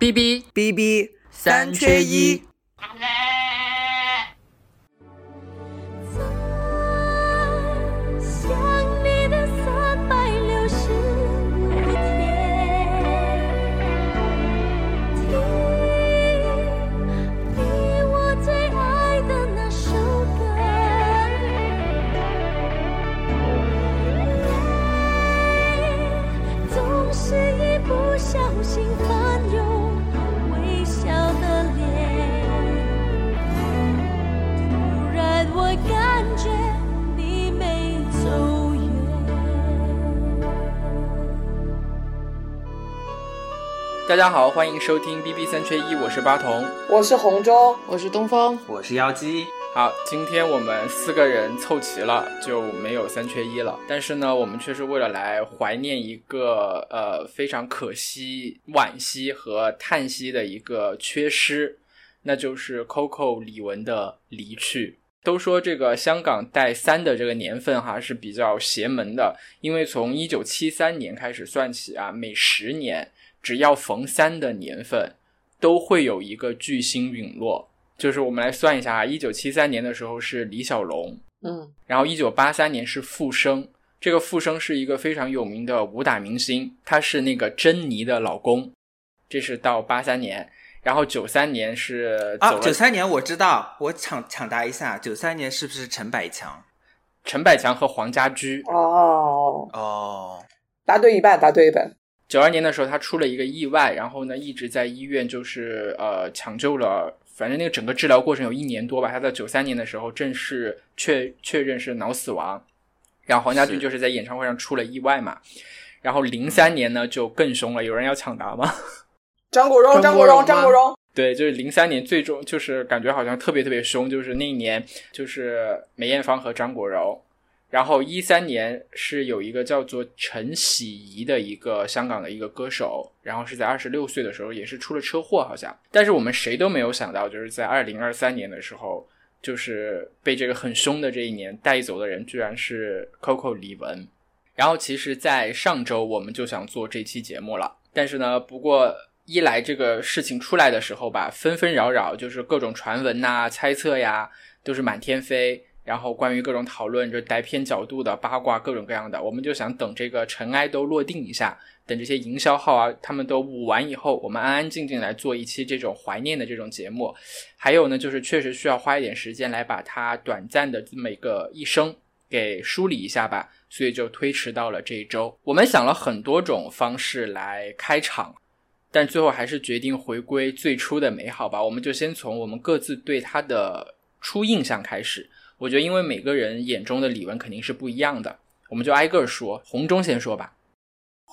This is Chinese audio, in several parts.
B B B B 三缺一。大家好，欢迎收听 B B 三缺一，我是八筒。我是红中，我是东风，我是妖姬，好，今天我们四个人凑齐了，就没有三缺一了。但是呢，我们却是为了来怀念一个呃非常可惜、惋惜和叹息的一个缺失，那就是 Coco 李玟的离去。都说这个香港带三的这个年份哈是比较邪门的，因为从一九七三年开始算起啊，每十年只要逢三的年份，都会有一个巨星陨落。就是我们来算一下啊，一九七三年的时候是李小龙，嗯，然后一九八三年是傅生，这个傅生是一个非常有名的武打明星，他是那个珍妮的老公，这是到八三年，然后九三年是九三年我知道，我抢抢答一下，九三年是不是陈百强？陈百强和黄家驹。哦，哦，答对一半，答对一半。九二年的时候，他出了一个意外，然后呢一直在医院，就是呃抢救了，反正那个整个治疗过程有一年多吧。他在九三年的时候正式确确认是脑死亡，然后黄家驹就是在演唱会上出了意外嘛。然后零三年呢就更凶了，有人要抢答吗？张国荣，张国荣，张国荣，对，就是零三年最终就是感觉好像特别特别凶，就是那一年就是梅艳芳和张国荣，然后一三年是有一个叫做陈喜怡的一个香港的一个歌手，然后是在二十六岁的时候也是出了车祸好像，但是我们谁都没有想到，就是在二零二三年的时候，就是被这个很凶的这一年带走的人居然是 Coco 李玟。然后其实，在上周我们就想做这期节目了，但是呢，不过一来这个事情出来的时候吧，纷纷扰扰，就是各种传闻呐、猜测呀，都是满天飞。然后关于各种讨论，就带偏角度的八卦，各种各样的，我们就想等这个尘埃都落定一下，等这些营销号啊，他们都捂完以后，我们安安静静来做一期这种怀念的这种节目。还有呢，就是确实需要花一点时间来把它短暂的这么一个一生给梳理一下吧，所以就推迟到了这一周。我们想了很多种方式来开场，但最后还是决定回归最初的美好吧。我们就先从我们各自对他的初印象开始。我觉得，因为每个人眼中的李玟肯定是不一样的，我们就挨个说。红中先说吧。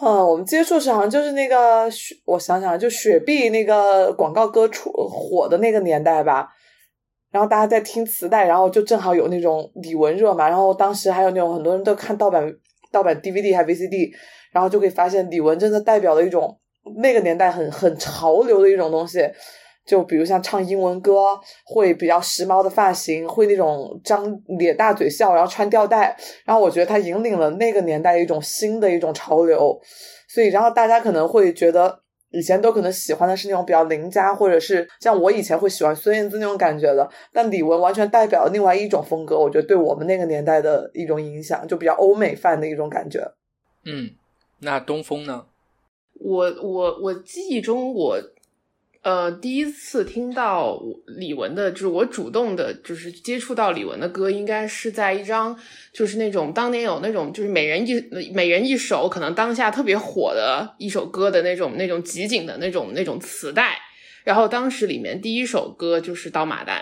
嗯，我们接触是好像就是那个雪，我想想，就雪碧那个广告歌出火的那个年代吧。然后大家在听磁带，然后就正好有那种李玟热嘛。然后当时还有那种很多人都看盗版盗版 DVD 还 VCD，然后就可以发现李玟真的代表了一种那个年代很很潮流的一种东西。就比如像唱英文歌，会比较时髦的发型，会那种张咧大嘴笑，然后穿吊带，然后我觉得他引领了那个年代一种新的一种潮流，所以然后大家可能会觉得以前都可能喜欢的是那种比较邻家，或者是像我以前会喜欢孙燕姿那种感觉的，但李玟完全代表了另外一种风格，我觉得对我们那个年代的一种影响，就比较欧美范的一种感觉。嗯，那东风呢？我我我记忆中我。呃，第一次听到李玟的，就是我主动的，就是接触到李玟的歌，应该是在一张，就是那种当年有那种，就是每人一每人一首，可能当下特别火的一首歌的那种那种集锦的那种那种磁带。然后当时里面第一首歌就是《刀马旦》，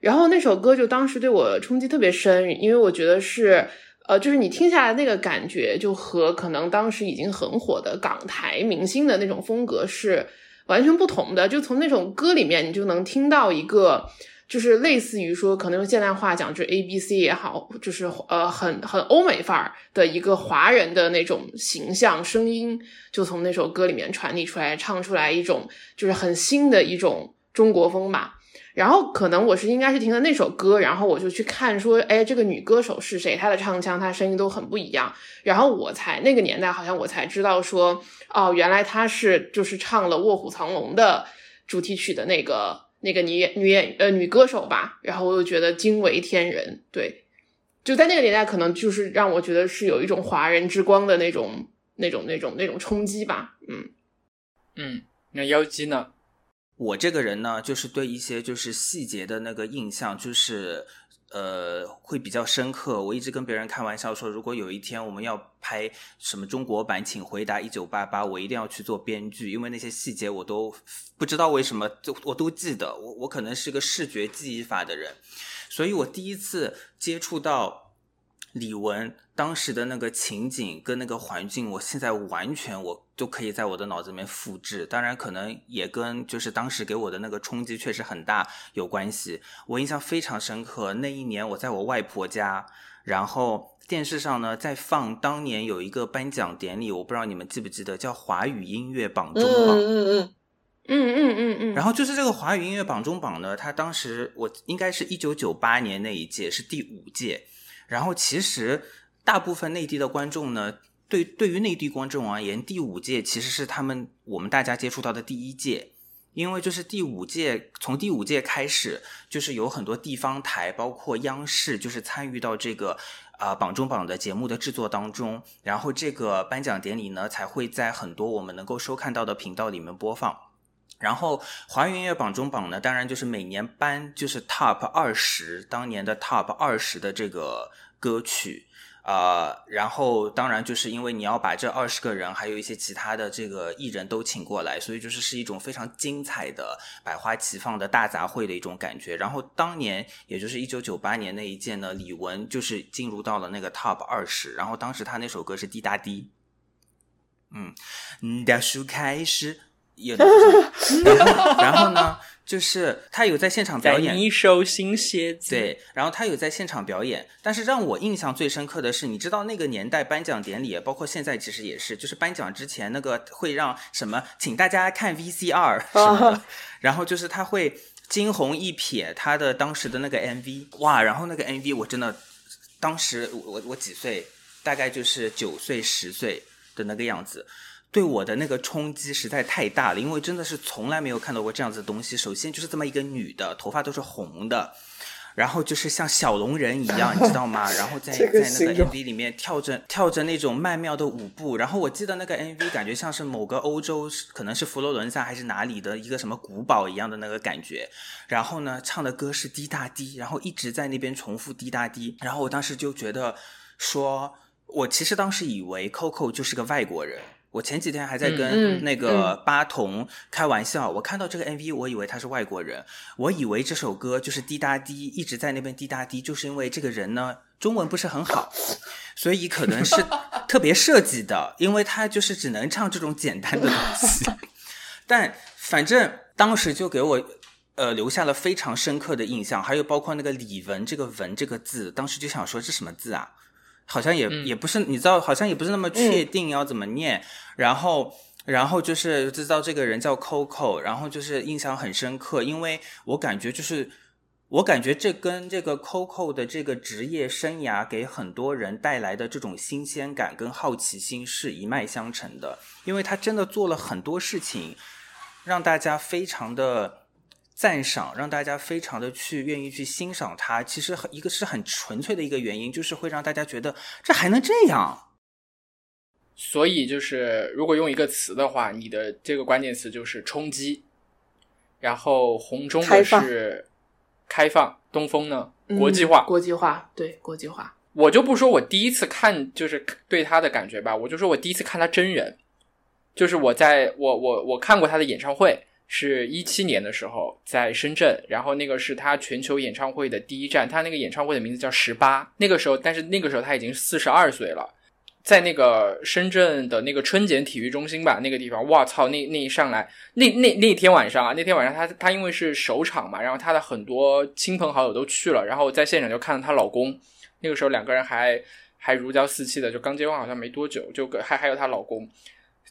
然后那首歌就当时对我冲击特别深，因为我觉得是，呃，就是你听下来那个感觉，就和可能当时已经很火的港台明星的那种风格是。完全不同的，就从那种歌里面，你就能听到一个，就是类似于说，可能用现代话讲，就是 A B C 也好，就是呃，很很欧美范儿的一个华人的那种形象声音，就从那首歌里面传递出来，唱出来一种就是很新的一种中国风吧。然后可能我是应该是听了那首歌，然后我就去看说，哎，这个女歌手是谁？她的唱腔、她声音都很不一样。然后我才那个年代好像我才知道说，哦，原来她是就是唱了《卧虎藏龙》的主题曲的那个那个女女演呃女歌手吧。然后我又觉得惊为天人，对，就在那个年代，可能就是让我觉得是有一种华人之光的那种那种那种那种冲击吧。嗯嗯，那妖姬呢？我这个人呢，就是对一些就是细节的那个印象，就是呃会比较深刻。我一直跟别人开玩笑说，如果有一天我们要拍什么中国版《请回答一九八八》，我一定要去做编剧，因为那些细节我都不知道为什么就我都记得。我我可能是个视觉记忆法的人，所以我第一次接触到。李玟当时的那个情景跟那个环境，我现在完全我都可以在我的脑子里面复制。当然，可能也跟就是当时给我的那个冲击确实很大有关系。我印象非常深刻，那一年我在我外婆家，然后电视上呢在放当年有一个颁奖典礼，我不知道你们记不记得，叫华语音乐榜中榜。嗯嗯嗯嗯嗯嗯嗯。然后就是这个华语音乐榜中榜呢，它当时我应该是一九九八年那一届是第五届。然后其实大部分内地的观众呢，对对于内地观众而言，第五届其实是他们我们大家接触到的第一届，因为就是第五届从第五届开始，就是有很多地方台，包括央视，就是参与到这个啊榜中榜的节目的制作当中，然后这个颁奖典礼呢才会在很多我们能够收看到的频道里面播放。然后华语音乐榜中榜呢，当然就是每年颁就是 Top 二十当年的 Top 二十的这个歌曲啊，然后当然就是因为你要把这二十个人还有一些其他的这个艺人都请过来，所以就是是一种非常精彩的百花齐放的大杂烩的一种感觉。然后当年也就是一九九八年那一届呢，李玟就是进入到了那个 Top 二十，然后当时他那首歌是滴答滴，嗯，大树开始。有的，然后然后呢，就是他有在现场表演。一首新鞋子，对，然后他有在现场表演，但是让我印象最深刻的是，你知道那个年代颁奖典礼，包括现在其实也是，就是颁奖之前那个会让什么，请大家看 VCR 什么的，然后就是他会惊鸿一瞥他的当时的那个 MV，哇，然后那个 MV 我真的当时我我几岁，大概就是九岁十岁的那个样子。对我的那个冲击实在太大了，因为真的是从来没有看到过这样子的东西。首先就是这么一个女的，头发都是红的，然后就是像小龙人一样，你知道吗？然后在 在那个 MV 里面跳着跳着那种曼妙的舞步。然后我记得那个 MV 感觉像是某个欧洲，可能是佛罗伦萨还是哪里的一个什么古堡一样的那个感觉。然后呢，唱的歌是滴答滴，然后一直在那边重复滴答滴。然后我当时就觉得，说我其实当时以为 Coco 就是个外国人。我前几天还在跟那个巴童开玩笑，我看到这个 MV，我以为他是外国人，我以为这首歌就是滴答滴，一直在那边滴答滴，就是因为这个人呢中文不是很好，所以可能是 特别设计的，因为他就是只能唱这种简单的东西。但反正当时就给我呃留下了非常深刻的印象，还有包括那个李文这个文这个字，当时就想说这什么字啊？好像也也不是，你知道，好像也不是那么确定要怎么念。然后，然后就是知道这个人叫 Coco，然后就是印象很深刻，因为我感觉就是，我感觉这跟这个 Coco 的这个职业生涯给很多人带来的这种新鲜感跟好奇心是一脉相承的，因为他真的做了很多事情，让大家非常的。赞赏让大家非常的去愿意去欣赏它，其实很一个是很纯粹的一个原因，就是会让大家觉得这还能这样。所以就是如果用一个词的话，你的这个关键词就是冲击。然后红中的是开放，东风呢国际化，国际化对国际化。我就不说我第一次看就是对他的感觉吧，我就说我第一次看他真人，就是我在我我我看过他的演唱会。是一七年的时候在深圳，然后那个是他全球演唱会的第一站，他那个演唱会的名字叫十八。那个时候，但是那个时候他已经四十二岁了，在那个深圳的那个春茧体育中心吧，那个地方，哇操，那那一上来，那那那天晚上啊，那天晚上他他因为是首场嘛，然后他的很多亲朋好友都去了，然后在现场就看到她老公，那个时候两个人还还如胶似漆的，就刚结婚好像没多久，就还还有她老公。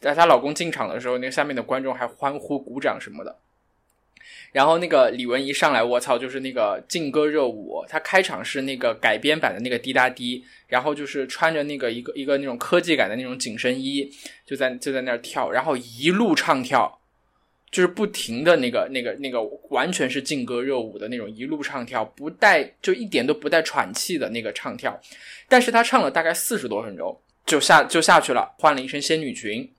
在她老公进场的时候，那下面的观众还欢呼、鼓掌什么的。然后那个李玟一上来，我操，就是那个劲歌热舞。她开场是那个改编版的那个滴答滴，然后就是穿着那个一个一个那种科技感的那种紧身衣，就在就在那儿跳，然后一路唱跳，就是不停的那个那个那个完全是劲歌热舞的那种一路唱跳，不带就一点都不带喘气的那个唱跳。但是她唱了大概四十多分钟，就下就下去了，换了一身仙女裙。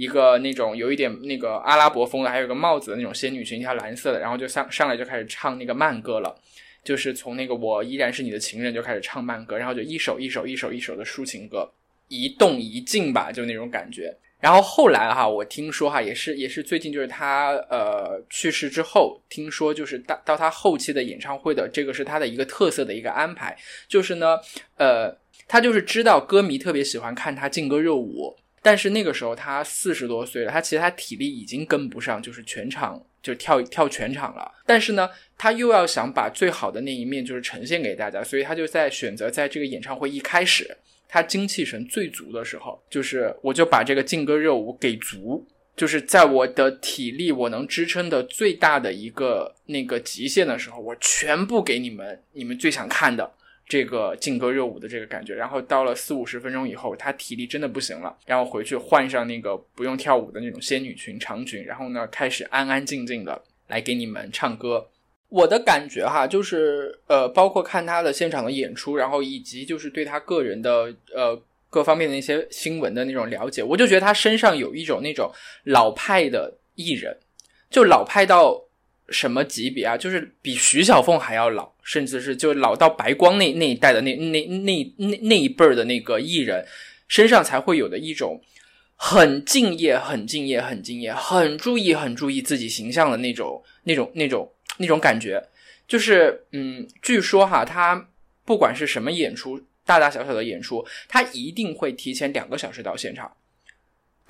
一个那种有一点那个阿拉伯风的，还有个帽子的那种仙女裙，一条蓝色的，然后就上上来就开始唱那个慢歌了，就是从那个我依然是你的情人就开始唱慢歌，然后就一首一首一首一首的抒情歌，一动一静吧，就那种感觉。然后后来哈，我听说哈，也是也是最近就是他呃去世之后，听说就是到到他后期的演唱会的这个是他的一个特色的一个安排，就是呢呃他就是知道歌迷特别喜欢看他劲歌热舞。但是那个时候他四十多岁了，他其实他体力已经跟不上，就是全场就跳跳全场了。但是呢，他又要想把最好的那一面就是呈现给大家，所以他就在选择在这个演唱会一开始，他精气神最足的时候，就是我就把这个劲歌热舞给足，就是在我的体力我能支撑的最大的一个那个极限的时候，我全部给你们，你们最想看的。这个劲歌热舞的这个感觉，然后到了四五十分钟以后，他体力真的不行了，然后回去换上那个不用跳舞的那种仙女裙长裙，然后呢开始安安静静的来给你们唱歌。我的感觉哈，就是呃，包括看他的现场的演出，然后以及就是对他个人的呃各方面的一些新闻的那种了解，我就觉得他身上有一种那种老派的艺人，就老派到。什么级别啊？就是比徐小凤还要老，甚至是就老到白光那那一代的那那那那那一辈儿的那个艺人身上才会有的一种很敬业、很敬业、很敬业、很注意、很注意自己形象的那种那种那种那种感觉。就是嗯，据说哈，他不管是什么演出，大大小小的演出，他一定会提前两个小时到现场。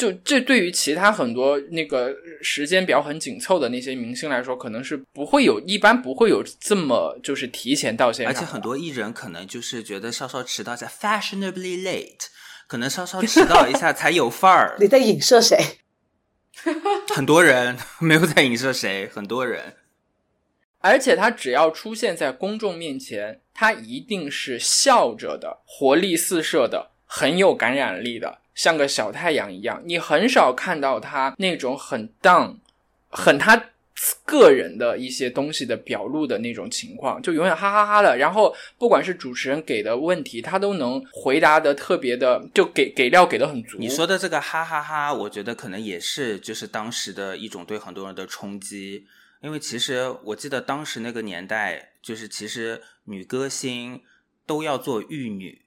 就这对于其他很多那个时间表很紧凑的那些明星来说，可能是不会有，一般不会有这么就是提前到现场。而且很多艺人可能就是觉得稍稍迟到一下，fashionably late，可能稍稍迟到一下才有范儿。你在影射谁？很多人没有在影射谁，很多人。而且他只要出现在公众面前，他一定是笑着的，活力四射的，很有感染力的。像个小太阳一样，你很少看到他那种很 down、很他个人的一些东西的表露的那种情况，就永远哈哈哈的。然后不管是主持人给的问题，他都能回答的特别的，就给给料给的很足。你说的这个哈哈哈，我觉得可能也是就是当时的一种对很多人的冲击，因为其实我记得当时那个年代，就是其实女歌星都要做玉女，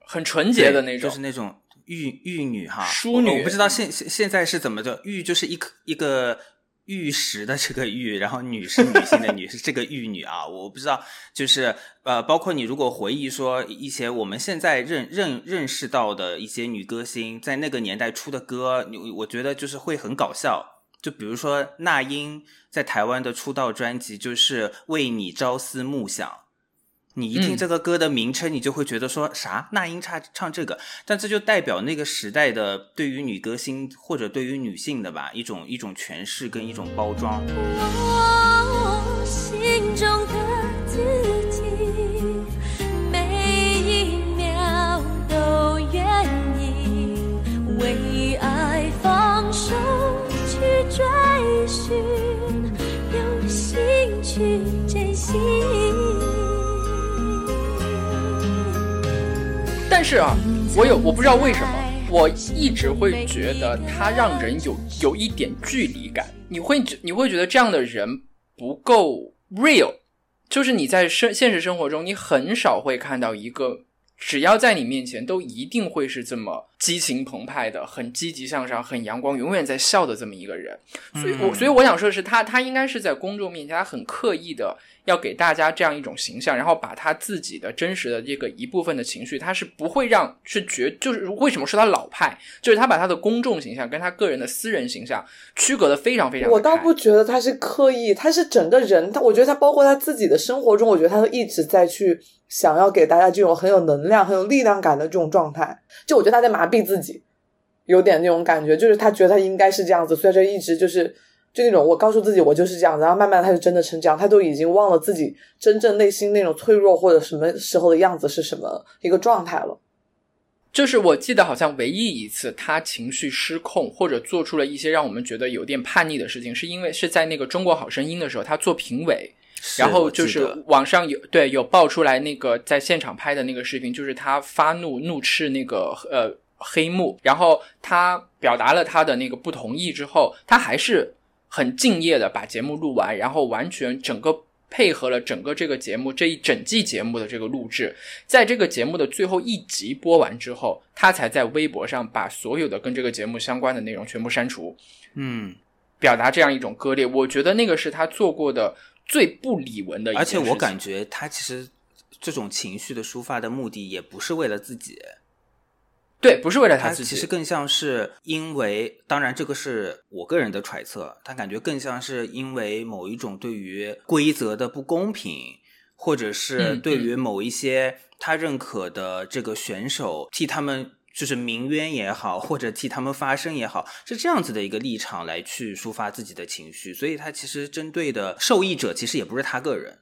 很纯洁的那种，就是那种。玉玉女哈，淑女，我不知道现现现在是怎么的。玉就是一颗一个玉石的这个玉，然后女是女性的女，是这个玉女啊。我不知道，就是呃，包括你如果回忆说一些我们现在认认认识到的一些女歌星，在那个年代出的歌，你我觉得就是会很搞笑。就比如说那英在台湾的出道专辑，就是为你朝思暮想。你一听这个歌的名称，你就会觉得说啥？那英唱唱这个，但这就代表那个时代的对于女歌星或者对于女性的吧一种一种诠释跟一种包装。但是啊，我有我不知道为什么，我一直会觉得他让人有有一点距离感。你会你会觉得这样的人不够 real，就是你在生现实生活中，你很少会看到一个只要在你面前都一定会是这么激情澎湃的、很积极向上、很阳光、永远在笑的这么一个人。所以，我所以我想说的是，他他应该是在公众面前，他很刻意的。要给大家这样一种形象，然后把他自己的真实的这个一部分的情绪，他是不会让是绝，就是为什么说他老派，就是他把他的公众形象跟他个人的私人形象区隔的非常非常。我倒不觉得他是刻意，他是整个人，他我觉得他包括他自己的生活中，我觉得他都一直在去想要给大家这种很有能量、很有力量感的这种状态。就我觉得他在麻痹自己，有点那种感觉，就是他觉得他应该是这样子，所以就一直就是就那种我告诉自己我就是这样，然后慢慢他就真的成这样，他都已经忘了自己真正内心那种脆弱或者什么时候的样子是什么一个状态了。就是我记得好像唯一一次他情绪失控或者做出了一些让我们觉得有点叛逆的事情，是因为是在那个《中国好声音》的时候，他做评委，然后就是网上有对有爆出来那个在现场拍的那个视频，就是他发怒怒斥那个呃黑幕，然后他表达了他的那个不同意之后，他还是很敬业的把节目录完，然后完全整个。配合了整个这个节目这一整季节目的这个录制，在这个节目的最后一集播完之后，他才在微博上把所有的跟这个节目相关的内容全部删除，嗯，表达这样一种割裂。我觉得那个是他做过的最不理文的而且我感觉他其实这种情绪的抒发的目的也不是为了自己。对，不是为了他自己，其实更像是因为，当然这个是我个人的揣测，他感觉更像是因为某一种对于规则的不公平，或者是对于某一些他认可的这个选手替他们就是鸣冤也好，或者替他们发声也好，是这样子的一个立场来去抒发自己的情绪，所以他其实针对的受益者其实也不是他个人，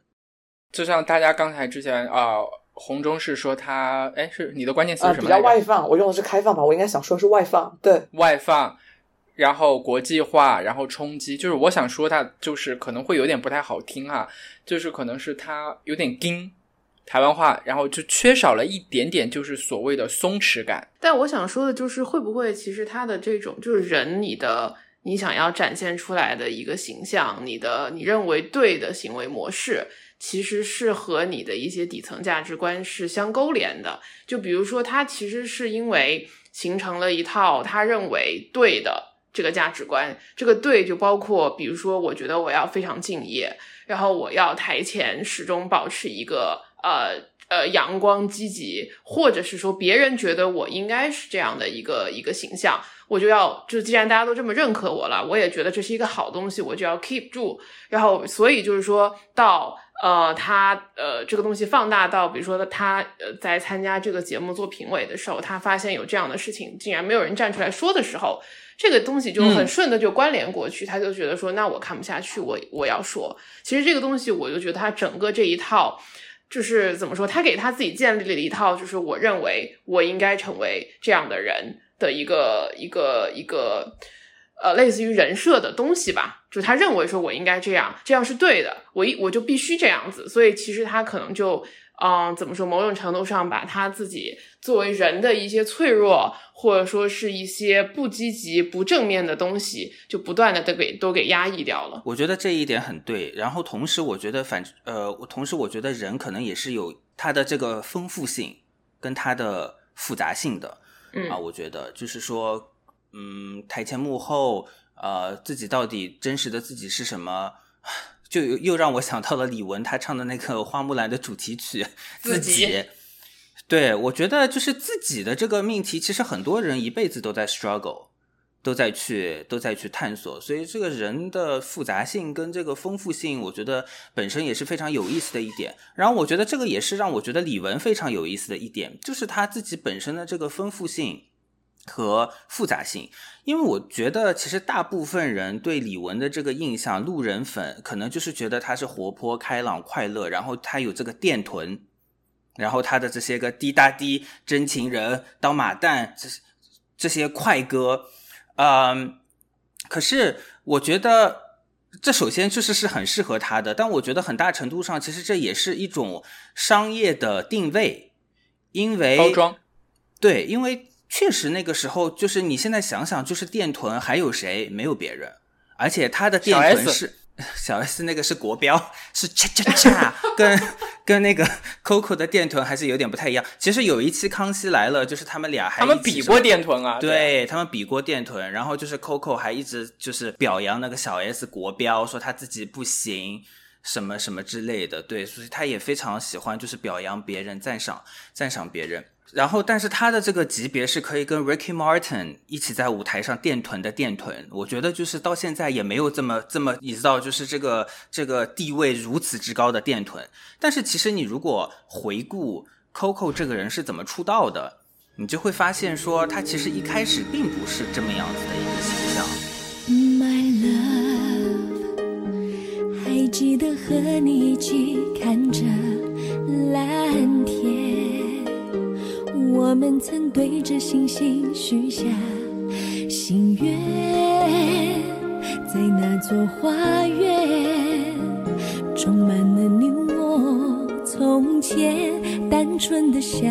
就像大家刚才之前啊。红中是说他，哎，是你的关键词是什么？比较外放，我用的是开放吧，我应该想说是外放，对，外放，然后国际化，然后冲击，就是我想说他就是可能会有点不太好听哈，就是可能是他有点硬，台湾话，然后就缺少了一点点就是所谓的松弛感。但我想说的就是会不会其实他的这种就是人你的你想要展现出来的一个形象，你的你认为对的行为模式。其实是和你的一些底层价值观是相勾连的。就比如说，他其实是因为形成了一套他认为对的这个价值观。这个对就包括，比如说，我觉得我要非常敬业，然后我要台前始终保持一个呃呃阳光积极，或者是说别人觉得我应该是这样的一个一个形象，我就要就既然大家都这么认可我了，我也觉得这是一个好东西，我就要 keep 住。然后所以就是说到。呃，他呃，这个东西放大到，比如说他呃，在参加这个节目做评委的时候，他发现有这样的事情，竟然没有人站出来说的时候，这个东西就很顺的就关联过去，他就觉得说，那我看不下去，我我要说，其实这个东西，我就觉得他整个这一套，就是怎么说，他给他自己建立了一套，就是我认为我应该成为这样的人的一个一个一个。呃，类似于人设的东西吧，就他认为说我应该这样，这样是对的，我一我就必须这样子，所以其实他可能就，嗯，怎么说，某种程度上把他自己作为人的一些脆弱，或者说是一些不积极、不正面的东西，就不断的都给都给压抑掉了。我觉得这一点很对，然后同时我觉得反呃，同时我觉得人可能也是有他的这个丰富性跟他的复杂性的，嗯啊，我觉得就是说。嗯，台前幕后，呃，自己到底真实的自己是什么？就又让我想到了李玟她唱的那个《花木兰》的主题曲《自己》。对，我觉得就是自己的这个命题，其实很多人一辈子都在 struggle，都在去都在去探索。所以这个人的复杂性跟这个丰富性，我觉得本身也是非常有意思的一点。然后我觉得这个也是让我觉得李玟非常有意思的一点，就是她自己本身的这个丰富性。和复杂性，因为我觉得其实大部分人对李玟的这个印象，路人粉可能就是觉得她是活泼开朗、快乐，然后她有这个电臀，然后她的这些个滴答滴、真情人、刀马旦这这些快歌，嗯，可是我觉得这首先确实是很适合她的，但我觉得很大程度上其实这也是一种商业的定位，因为包装，对，因为。确实，那个时候就是你现在想想，就是电臀还有谁？没有别人，而且他的电臀是 小 S 那个是国标，是恰恰恰，跟跟那个 Coco 的电臀还是有点不太一样。其实有一期《康熙来了》，就是他们俩还他们比过电臀啊，对他们比过电臀，然后就是 Coco 还一直就是表扬那个小 S 国标，说他自己不行，什么什么之类的。对，所以他也非常喜欢就是表扬别人，赞赏赞赏别人。然后，但是他的这个级别是可以跟 Ricky Martin 一起在舞台上电臀的电臀，我觉得就是到现在也没有这么这么你知道，就是这个这个地位如此之高的电臀。但是其实你如果回顾 Coco 这个人是怎么出道的，你就会发现说他其实一开始并不是这么样子的一个形象。My love. 还记得和你一起看着蓝天，我们曾对着星星许下心愿，在那座花园，充满了你我从前单纯的笑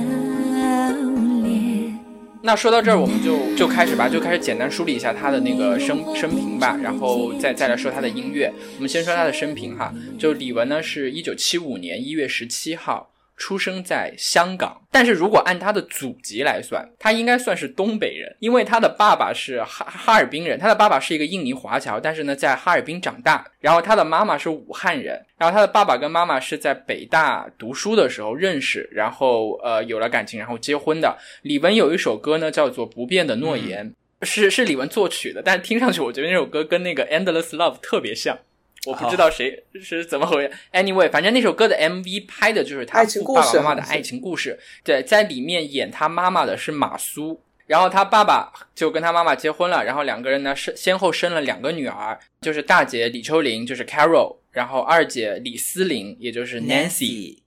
脸。那说到这儿，我们就就开始吧，就开始简单梳理一下他的那个生生平吧，然后再再来说他的音乐。我们先说他的生平哈，就李玟呢是一九七五年一月十七号出生在香港，但是如果按他的祖籍来算，他应该算是东北人，因为他的爸爸是哈哈尔滨人，他的爸爸是一个印尼华侨，但是呢在哈尔滨长大，然后他的妈妈是武汉人，然后他的爸爸跟妈妈是在北大读书的时候认识，然后呃有了感情，然后结婚的。李玟有一首歌呢叫做《不变的诺言》，是是李玟作曲的，但是听上去我觉得那首歌跟那个《Endless Love》特别像。我不知道谁 是怎么回事。Anyway，反正那首歌的 MV 拍的就是他爱情故事好像是爸爸妈妈的爱情故事。对，在里面演他妈妈的是马苏，然后他爸爸就跟他妈妈结婚了，然后两个人呢是先后生了两个女儿，就是大姐李秋玲，就是 Carol，然后二姐李思玲，也就是 Nancy。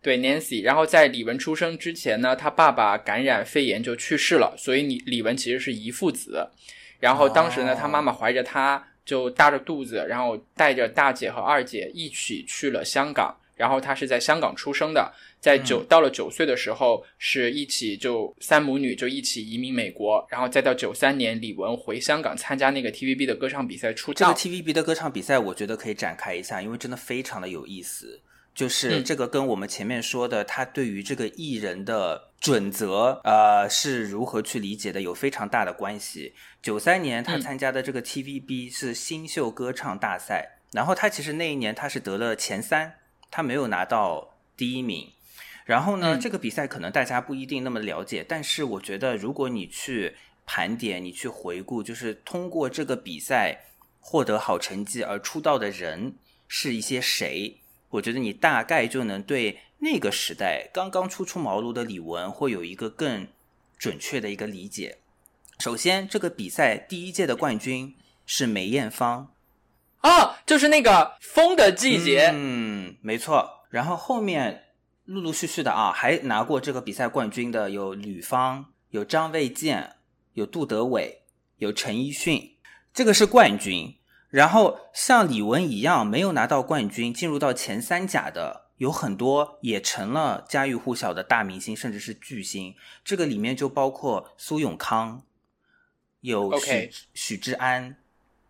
对 Nancy，然后在李玟出生之前呢，他爸爸感染肺炎就去世了，所以李李玟其实是遗腹子。然后当时呢，哦他妈妈怀着他就大着肚子，然后带着大姐和二姐一起去了香港。然后她是在香港出生的，在九、到了九岁的时候，是一起就三母女就一起移民美国，然后再到九三年，李玟回香港参加那个 TVB 的歌唱比赛出道。这个 TVB 的歌唱比赛，我觉得可以展开一下，因为真的非常的有意思。就是嗯这个跟我们前面说的，他对于这个艺人的准则，呃，是如何去理解的，有非常大的关系。九三年他嗯参加的这个 TVB 是新秀歌唱大赛，然后他其实那一年他是得了前三，他没有拿到第一名。然后呢，嗯这个比赛可能大家不一定那么了解，但是我觉得如果你去盘点、你去回顾，就是通过这个比赛获得好成绩而出道的人是一些谁，我觉得你大概就能对那个时代刚刚初出茅庐的李玟会有一个更准确的一个理解。首先，这个比赛第一届的冠军是梅艳芳，哦，就是那个《风的季节》嗯，没错。然后后面陆陆续续的啊，还拿过这个比赛冠军的有吕方、有张卫健、有杜德伟、有陈奕迅，这个是冠军。然后像李玟一样没有拿到冠军，进入到前三甲的有很多，也成了家喻户晓的大明星，甚至是巨星。这个里面就包括苏永康，有许许志安，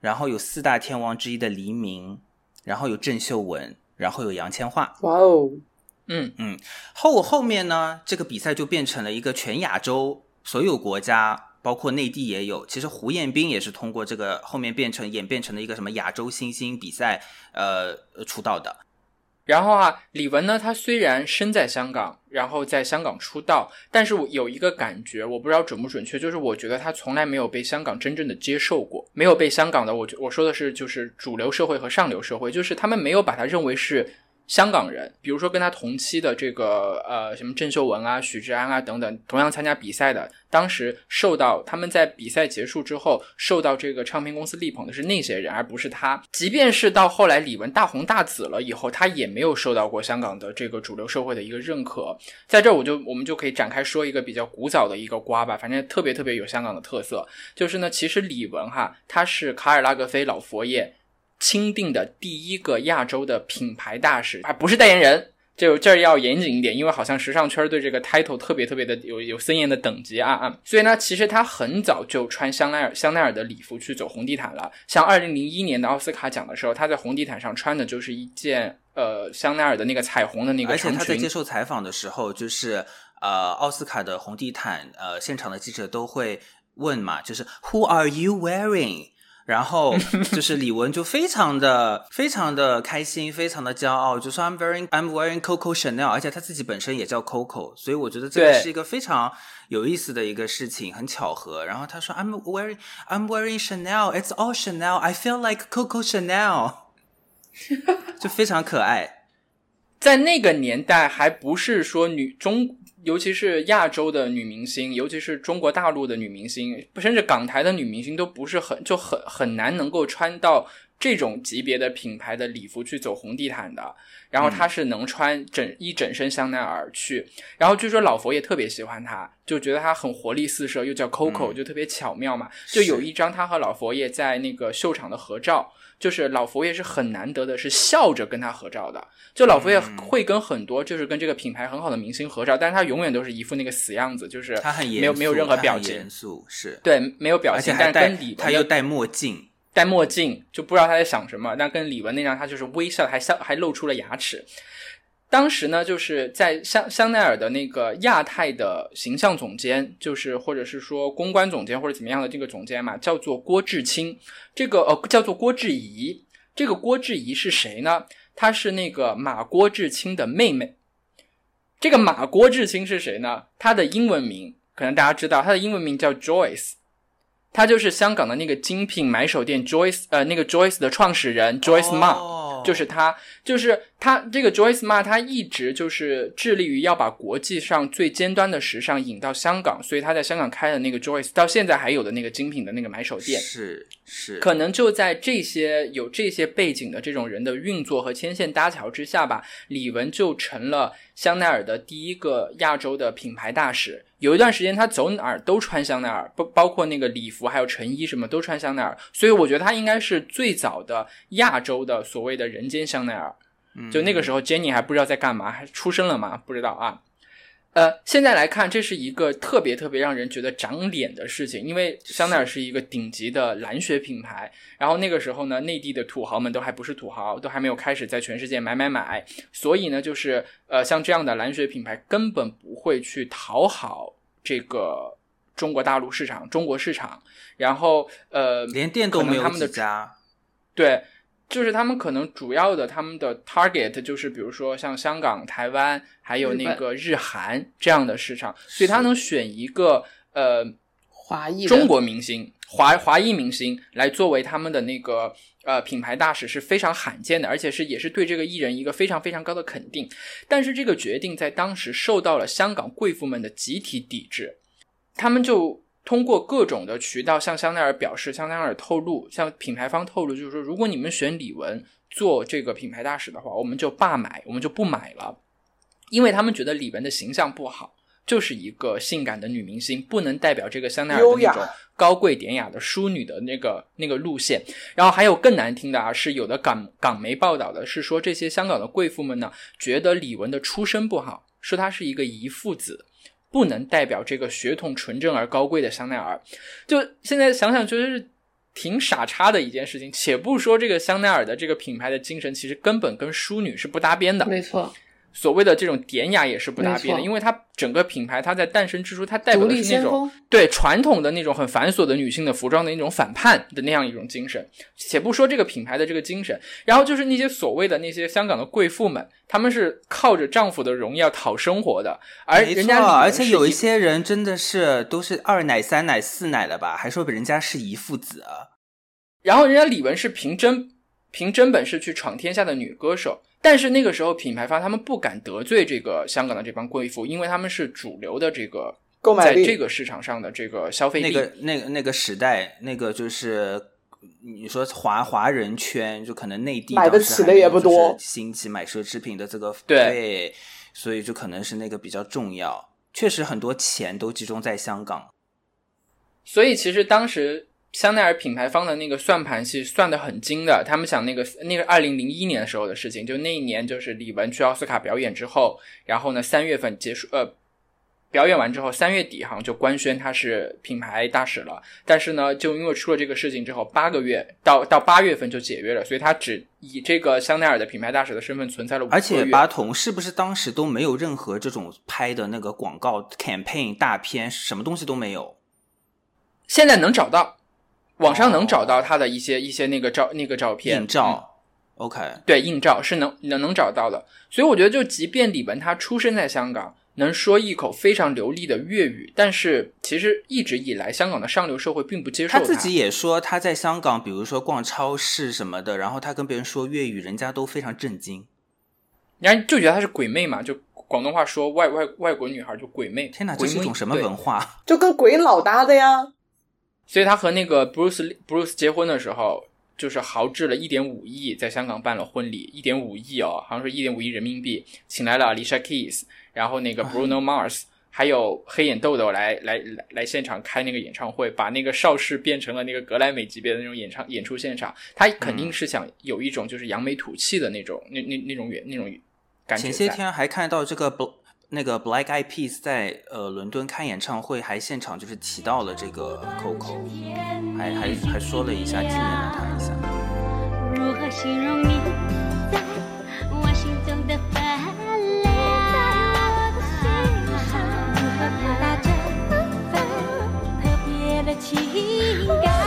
然后有四大天王之一的黎明，然后有郑秀文，然后有杨千嬅。哇哦，嗯嗯，后后面呢，这个比赛就变成了一个全亚洲所有国家，包括内地也有。其实胡彦斌也是通过这个后面变成演变成了一个什么亚洲新星比赛，呃，出道的。然后啊，李玟呢，她虽然身在香港，然后在香港出道，但是我有一个感觉，我不知道准不准确，就是我觉得她从来没有被香港真正的接受过，没有被香港的，我我说的是就是主流社会和上流社会，就是他们没有把她认为是香港人。比如说跟他同期的这个呃什么郑秀文啊、许志安啊等等，同样参加比赛的，当时受到他们在比赛结束之后受到这个唱片公司力捧的是那些人，而不是他。即便是到后来李玟大红大紫了以后，他也没有受到过香港的这个主流社会的一个认可。在这儿我就我们就可以展开说一个比较古早的一个瓜吧，反正特别特别有香港的特色，就是呢，其实李玟哈，她是卡尔拉格菲老佛爷钦定的第一个亚洲的品牌大使，啊，不是代言人。就这儿要严谨一点，因为好像时尚圈对这个 title 特别特别的有有森严的等级啊啊，所以呢，其实他很早就穿香奈儿香奈儿的礼服去走红地毯了。像二零零一年的奥斯卡奖的时候，他在红地毯上穿的就是一件呃香奈儿的那个彩虹的那个而且他在接，受采访的时候，就是呃奥斯卡的红地毯，呃现场的记者都会问嘛，就是 Who are you wearing？然后就是李玟就非常的非常的开心，非常的骄傲，就说 I'm wearing I'm wearing Coco Chanel，而且她自己本身也叫 Coco，所以我觉得这个是一个非常有意思的一个事情，很巧合。然后她说 I'm wearing I'm wearing Chanel，It's all Chanel，I feel like Coco Chanel，就非常可爱。在那个年代，还不是说女中，尤其是亚洲的女明星，尤其是中国大陆的女明星，甚至港台的女明星都不是很就很很难能够穿到这种级别的品牌的礼服去走红地毯的。然后她是能穿整一整身香奈儿去，然后据说老佛爷特别喜欢她，就觉得她很活力四射，又叫 Coco，、嗯就特别巧妙嘛。就有一张她和老佛爷在那个秀场的合照，就是老佛爷是很难得的，是笑着跟他合照的。就老佛爷嗯会跟很多就是跟这个品牌很好的明星合照，但是他永远都是一副那个死样子，就是他很严肃，没有没有任何他表情很严，肃是，对，没有表情，但而且还戴跟李他又戴墨镜，戴墨镜，就不知道他在想什么。但跟李玟那张，他就是微笑，还笑，还露出了牙齿。当时呢，就是在香香奈儿的那个亚太的形象总监，就是或者是说公关总监或者怎么样的这个总监嘛，叫做郭志清。这个呃叫做郭志怡。这个郭志怡是谁呢？她是那个马郭志清的妹妹。这个马郭志清是谁呢？她的英文名可能大家知道，她的英文名叫 Joyce。她就是香港的那个精品买手店 Joyce 呃那个 Joyce 的创始人 Joyce Ma，、哦就是他，就是他这个 Joyce Ma，他一直就是致力于要把国际上最尖端的时尚引到香港，所以他在香港开的那个 Joyce 到现在还有的那个精品的那个买手店，是是，可能就在这些有这些背景的这种人的运作和牵线搭桥之下吧，李玟就成了香奈儿的第一个亚洲的品牌大使。有一段时间，他走哪儿都穿香奈儿，包包括那个礼服还有成衣什么都穿香奈儿，所以我觉得他应该是最早的亚洲的所谓的人间香奈儿。就那个时候，Jenny 还不知道在干嘛，还出生了吗？不知道啊。呃，现在来看，这是一个特别特别让人觉得长脸的事情，因为香奈儿是一个顶级的蓝血品牌。然后那个时候呢，内地的土豪们都还不是土豪，都还没有开始在全世界买买买，所以呢，就是呃，像这样的蓝血品牌根本不会去讨好这个中国大陆市场、中国市场。然后呃，连店都没有他们的几家，对，就是他们可能主要的他们的 target 就是比如说像香港、台湾，还有那个日韩这样的市场，所以他能选一个呃华裔中国明星、华华裔明星来作为他们的那个呃品牌大使是非常罕见的，而且是也是对这个艺人一个非常非常高的肯定。但是这个决定在当时受到了香港贵妇们的集体抵制，他们就通过各种的渠道向香奈儿表示，向香奈儿透露，向品牌方透露，就是说，如果你们选李玟做这个品牌大使的话，我们就罢买，我们就不买了，因为他们觉得李玟的形象不好。就是一个性感的女明星，不能代表这个香奈儿的那种高贵典雅的淑女的那个那个路线。然后还有更难听的啊，是有的港港媒报道的是说，这些香港的贵妇们呢，觉得李玟的出身不好，说她是一个遗腹子，不能代表这个血统纯正而高贵的香奈儿。就现在想想，觉得是挺傻叉的一件事情。且不说这个香奈儿的这个品牌的精神，其实根本跟淑女是不搭边的。没错，所谓的这种典雅也是不搭边的，因为它整个品牌它在诞生之初，它代表的是那种，对传统的那种很繁琐的女性的服装的那种反叛的那样一种精神。且不说这个品牌的这个精神，然后就是那些所谓的那些香港的贵妇们，她们是靠着丈夫的荣耀讨生活的，而人家而且有一些人真的是都是二奶、三奶、四奶了吧，还说人家是遗腹子啊。然后人家李玟是凭真凭真本事去闯天下的女歌手，但是那个时候品牌方他们不敢得罪这个香港的这帮贵妇，因为他们是主流的这个购买力在这个市场上的这个消费力。那个、那个、那个时代，那个就是你说华华人圈，就可能内地买得当时起的也还没有就是不多兴起买奢侈品的这个对所以就可能是那个比较重要。确实很多钱都集中在香港，所以其实当时香奈儿品牌方的那个算盘是算得很精的，他们想那个那个二零零一年的时候的事情，就那一年就是李玟去奥斯卡表演之后，然后呢三月份结束呃。表演完之后，三月底好像就官宣他是品牌大使了。但是呢，就因为出了这个事情之后，八个月到到八月份就解约了，所以他只以这个香奈儿的品牌大使的身份存在了五个月。而且巴童是不是当时都没有任何这种拍的那个广告 campaign 大片，什么东西都没有？现在能找到，网上能找到他的一些、一些那个照那个照片印照、OK，对，印照是能能能找到的。所以我觉得，就即便李玟她出生在香港，能说一口非常流利的粤语，但是其实一直以来，香港的上流社会并不接受他自己也说他在香港，比如说逛超市什么的，然后他跟别人说粤语，人家都非常震惊。人家就觉得她是鬼妹嘛，就广东话说外外外国女孩就鬼妹。天哪，这是一种什么文化？就跟鬼佬搭的呀。所以他和那个 Bruce Lee- Bruce 结婚的时候，就是豪掷了一点五亿在香港办了婚礼，一点五亿哦，好像是一点五亿人民币，请来了 Alicia Keys，然后那个 Bruno Mars，还有黑眼豆豆来来来来现场开那个演唱会，把那个邵氏变成了那个格莱美级别的那种演唱演出现场。他肯定是想有一种就是扬眉吐气的那种那那那种远那种感觉。前些天还看到这个 Bl 那个 Black Eyed Peas 在呃伦敦开演唱会，还现场就是提到了这个 Coco，还还还说了一下纪念了他一下。如何形容你在我心中的分量？特别的情感？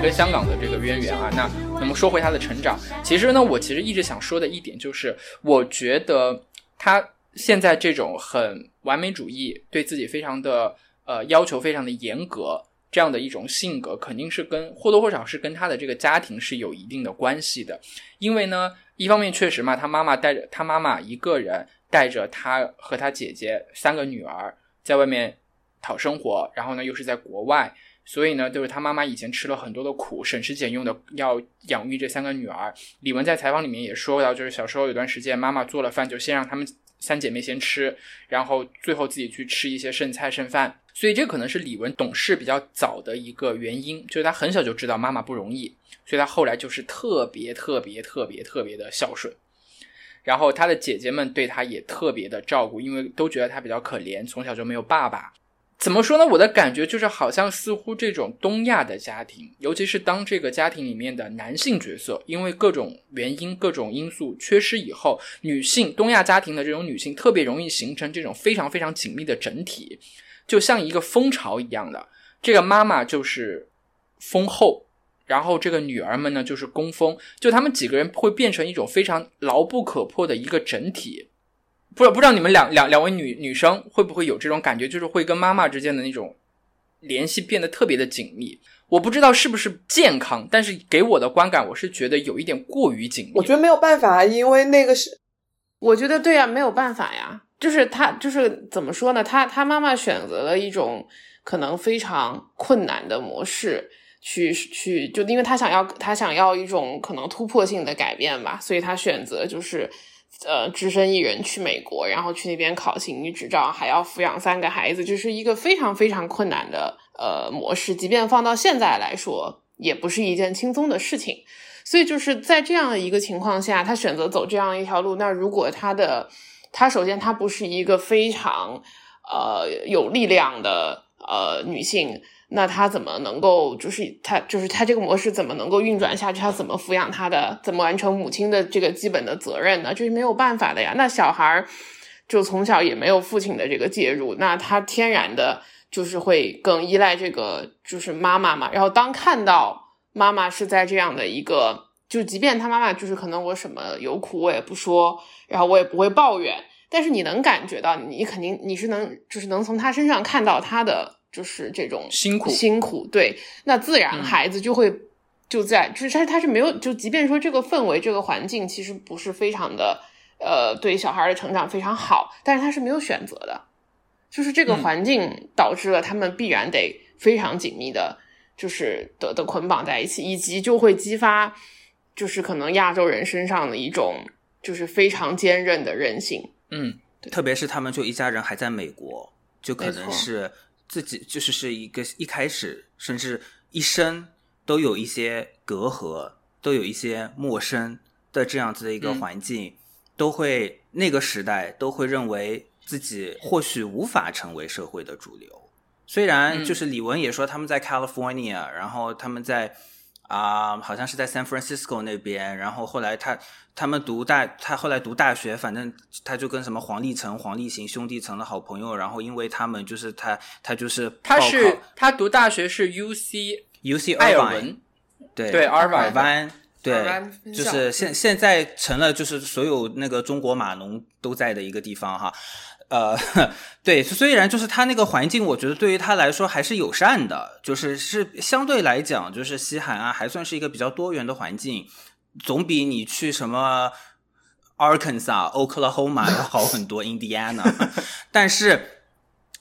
跟香港的这个渊源啊。那那么说回他的成长，其实呢，我其实一直想说的一点就是，我觉得他现在这种很完美主义，对自己非常的呃要求非常的严格。这样的一种性格，肯定是跟或多或少是跟他的这个家庭是有一定的关系的。因为呢，一方面确实嘛，他妈妈带着他妈妈一个人带着她和她姐姐三个女儿在外面讨生活，然后呢又是在国外，所以呢，就是她妈妈以前吃了很多的苦，省吃俭用的要养育这三个女儿。李玟在采访里面也说到，就是小时候有段时间，妈妈做了饭就先让她们三姐妹先吃，然后最后自己去吃一些剩菜剩饭。所以这可能是李玟懂事比较早的一个原因，就是她很小就知道妈妈不容易，所以她后来就是特别特别特别特别的孝顺。然后她的姐姐们对她也特别的照顾，因为都觉得她比较可怜，从小就没有爸爸。怎么说呢？我的感觉就是，好像似乎这种东亚的家庭，尤其是当这个家庭里面的男性角色，因为各种原因、各种因素缺失以后，女性东亚家庭的这种女性特别容易形成这种非常非常紧密的整体，就像一个蜂巢一样的。这个妈妈就是蜂后，然后这个女儿们呢就是工蜂，就他们几个人会变成一种非常牢不可破的一个整体。不知不知道你们两两两位女女生会不会有这种感觉，就是会跟妈妈之间的那种联系变得特别的紧密。我不知道是不是健康，但是给我的观感，我是觉得有一点过于紧密。我觉得没有办法，因为那个是我觉得对呀、没有办法呀。就是他，就是怎么说呢？他他妈妈选择了一种可能非常困难的模式去去，就因为他想要他想要一种可能突破性的改变吧，所以他选择就是呃只身一人去美国，然后去那边考行医执照，还要抚养三个孩子，就是一个非常非常困难的呃模式。即便放到现在来说，也不是一件轻松的事情。所以就是在这样的一个情况下，他选择走这样一条路。那如果他的她首先她不是一个非常呃有力量的呃女性，那他怎么能够就是他就是他这个模式怎么能够运转下去？他怎么抚养他的？怎么完成母亲的这个基本的责任呢？这是没有办法的呀。那小孩儿就从小也没有父亲的这个介入，那他天然的就是会更依赖这个就是妈妈嘛。然后当看到妈妈是在这样的一个。就即便他妈妈就是可能我什么有苦我也不说，然后我也不会抱怨，但是你能感觉到，你肯定你是能就是能从他身上看到他的就是这种辛苦辛苦，对，那自然嗯孩子就会就在就是他他是没有就即便说这个氛围这个环境其实不是非常的呃对小孩的成长非常好，但是他是没有选择的，就是这个嗯环境导致了他们必然得非常紧密的，就是的的捆绑在一起，以及就会激发。就是可能亚洲人身上的一种，就是非常坚韧的韧性。嗯，特别是他们就一家人还在美国，就可能是自己就是是一个一开始甚至一生都有一些隔阂，都有一些陌生的这样子的一个嗯环境，都会那个时代都会认为自己或许无法成为社会的主流。虽然嗯就是李玟也说他们在 California，然后他们在啊、好像是在 San Francisco 那边，然后后来他他们读大，他后来读大学，反正他就跟什么黄立成、黄立行兄弟成了好朋友，然后因为他们就是他他就是他是他读大学是 U C UC 艾尔 Irvine，文，对对阿尔尔湾湾，对就是现现在成了就是所有那个中国码农都在的一个地方哈。呃，对，虽然就是他那个环境，我觉得对于他来说还是友善的，就是是相对来讲，就是西海岸还算是一个比较多元的环境，总比你去什么 Arkansas、Oklahoma 要好很多，Indiana，但是。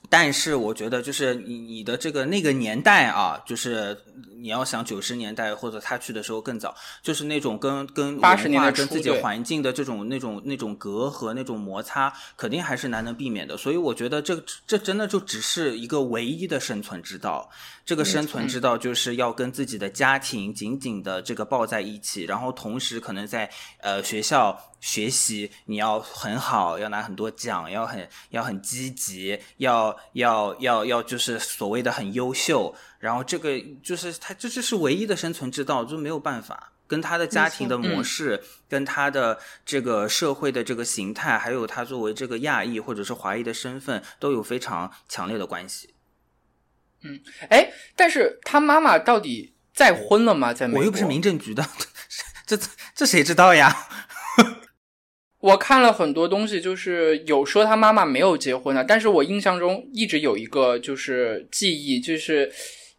但是我觉得，就是你你的这个那个年代啊，就是你要想九十年代或者他去的时候更早，就是那种跟跟八十年代跟自己环境的这种那种那种隔阂、那种摩擦，肯定还是难能避免的。所以我觉得这这真的就只是一个唯一的生存之道。这个生存之道就是要跟自己的家庭紧紧的这个抱在一起，然后同时可能在呃学校学习，你要很好，要拿很多奖，要很要很积极，要要要要就是所谓的很优秀，然后这个就是他这就是唯一的生存之道，就没有办法跟他的家庭的模式，跟他的这个社会的这个形态，还有他作为这个亚裔或者是华裔的身份都有非常强烈的关系。嗯，哎，但是他妈妈到底再婚了吗？在美国，我又不是民政局的，这这谁知道呀？我看了很多东西，就是有说他妈妈没有结婚的，但是我印象中一直有一个就是记忆，就是。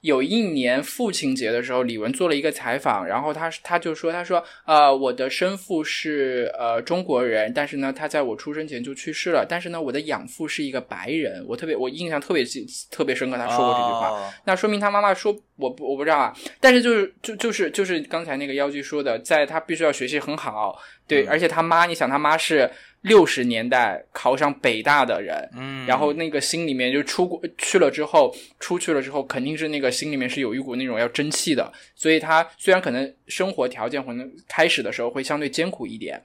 有一年父亲节的时候，李玟做了一个采访，然后他他就说，他说，呃，我的生父是呃中国人，但是呢，他在我出生前就去世了，但是呢，我的养父是一个白人，我特别我印象特别记特别深刻，他说过这句话，那说明他妈妈说我我不知道啊，但是就是就就是就是刚才那个妖姬说的，在他必须要学习很好，对，而且他妈，你想他妈是。六十年代考上北大的人，嗯，然后那个心里面就出国去了之后，出去了之后，肯定是那个心里面是有一股那种要争气的，所以他虽然可能生活条件可能开始的时候会相对艰苦一点，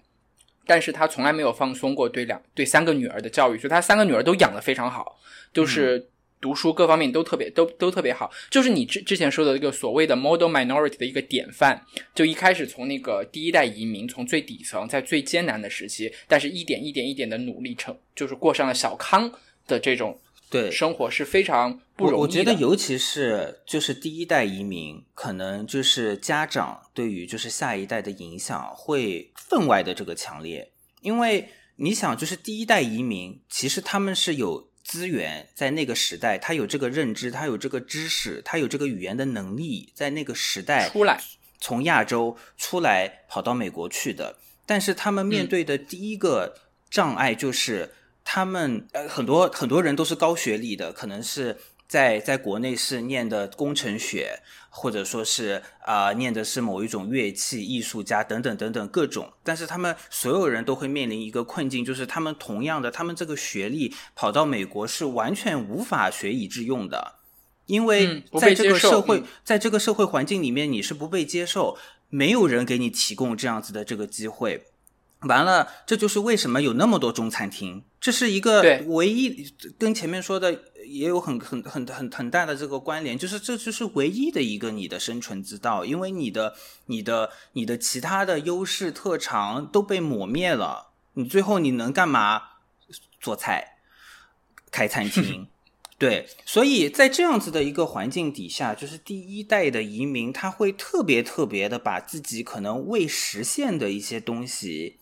但是他从来没有放松过对两对三个女儿的教育，所以他三个女儿都养的非常好，就是。读书各方面都特别都都特别好，就是你之之前说的这个所谓的 model minority 的一个典范，就一开始从那个第一代移民，从最底层，在最艰难的时期，但是一点一点一点的努力成，就是过上了小康的这种对生活是非常不容易的。我觉得尤其是就是第一代移民，可能就是家长对于就是下一代的影响会分外的这个强烈，因为你想，就是第一代移民，其实他们是有。资源在那个时代，他有这个认知，他有这个知识，他有这个语言的能力，在那个时代出来，从亚洲出来跑到美国去的。但是他们面对的第一个障碍就是，他们呃很多很多人都是高学历的，可能是。在在国内是念的工程学，或者说是啊念的是某一种乐器艺术家等等等等各种，但是他们所有人都会面临一个困境，就是他们同样的，他们这个学历跑到美国是完全无法学以致用的，因为在这个社会，在这个社会环境里面，你是不被接受，没有人给你提供这样子的这个机会。完了，这就是为什么有那么多中餐厅，这是一个唯一跟前面说的也有很很很很很大的这个关联，就是这就是唯一的一个你的生存之道，因为你的你的你的其他的优势特长都被抹灭了，你最后你能干嘛？做菜，开餐厅，对，所以在这样子的一个环境底下，就是第一代的移民他会特别特别的把自己可能未实现的一些东西。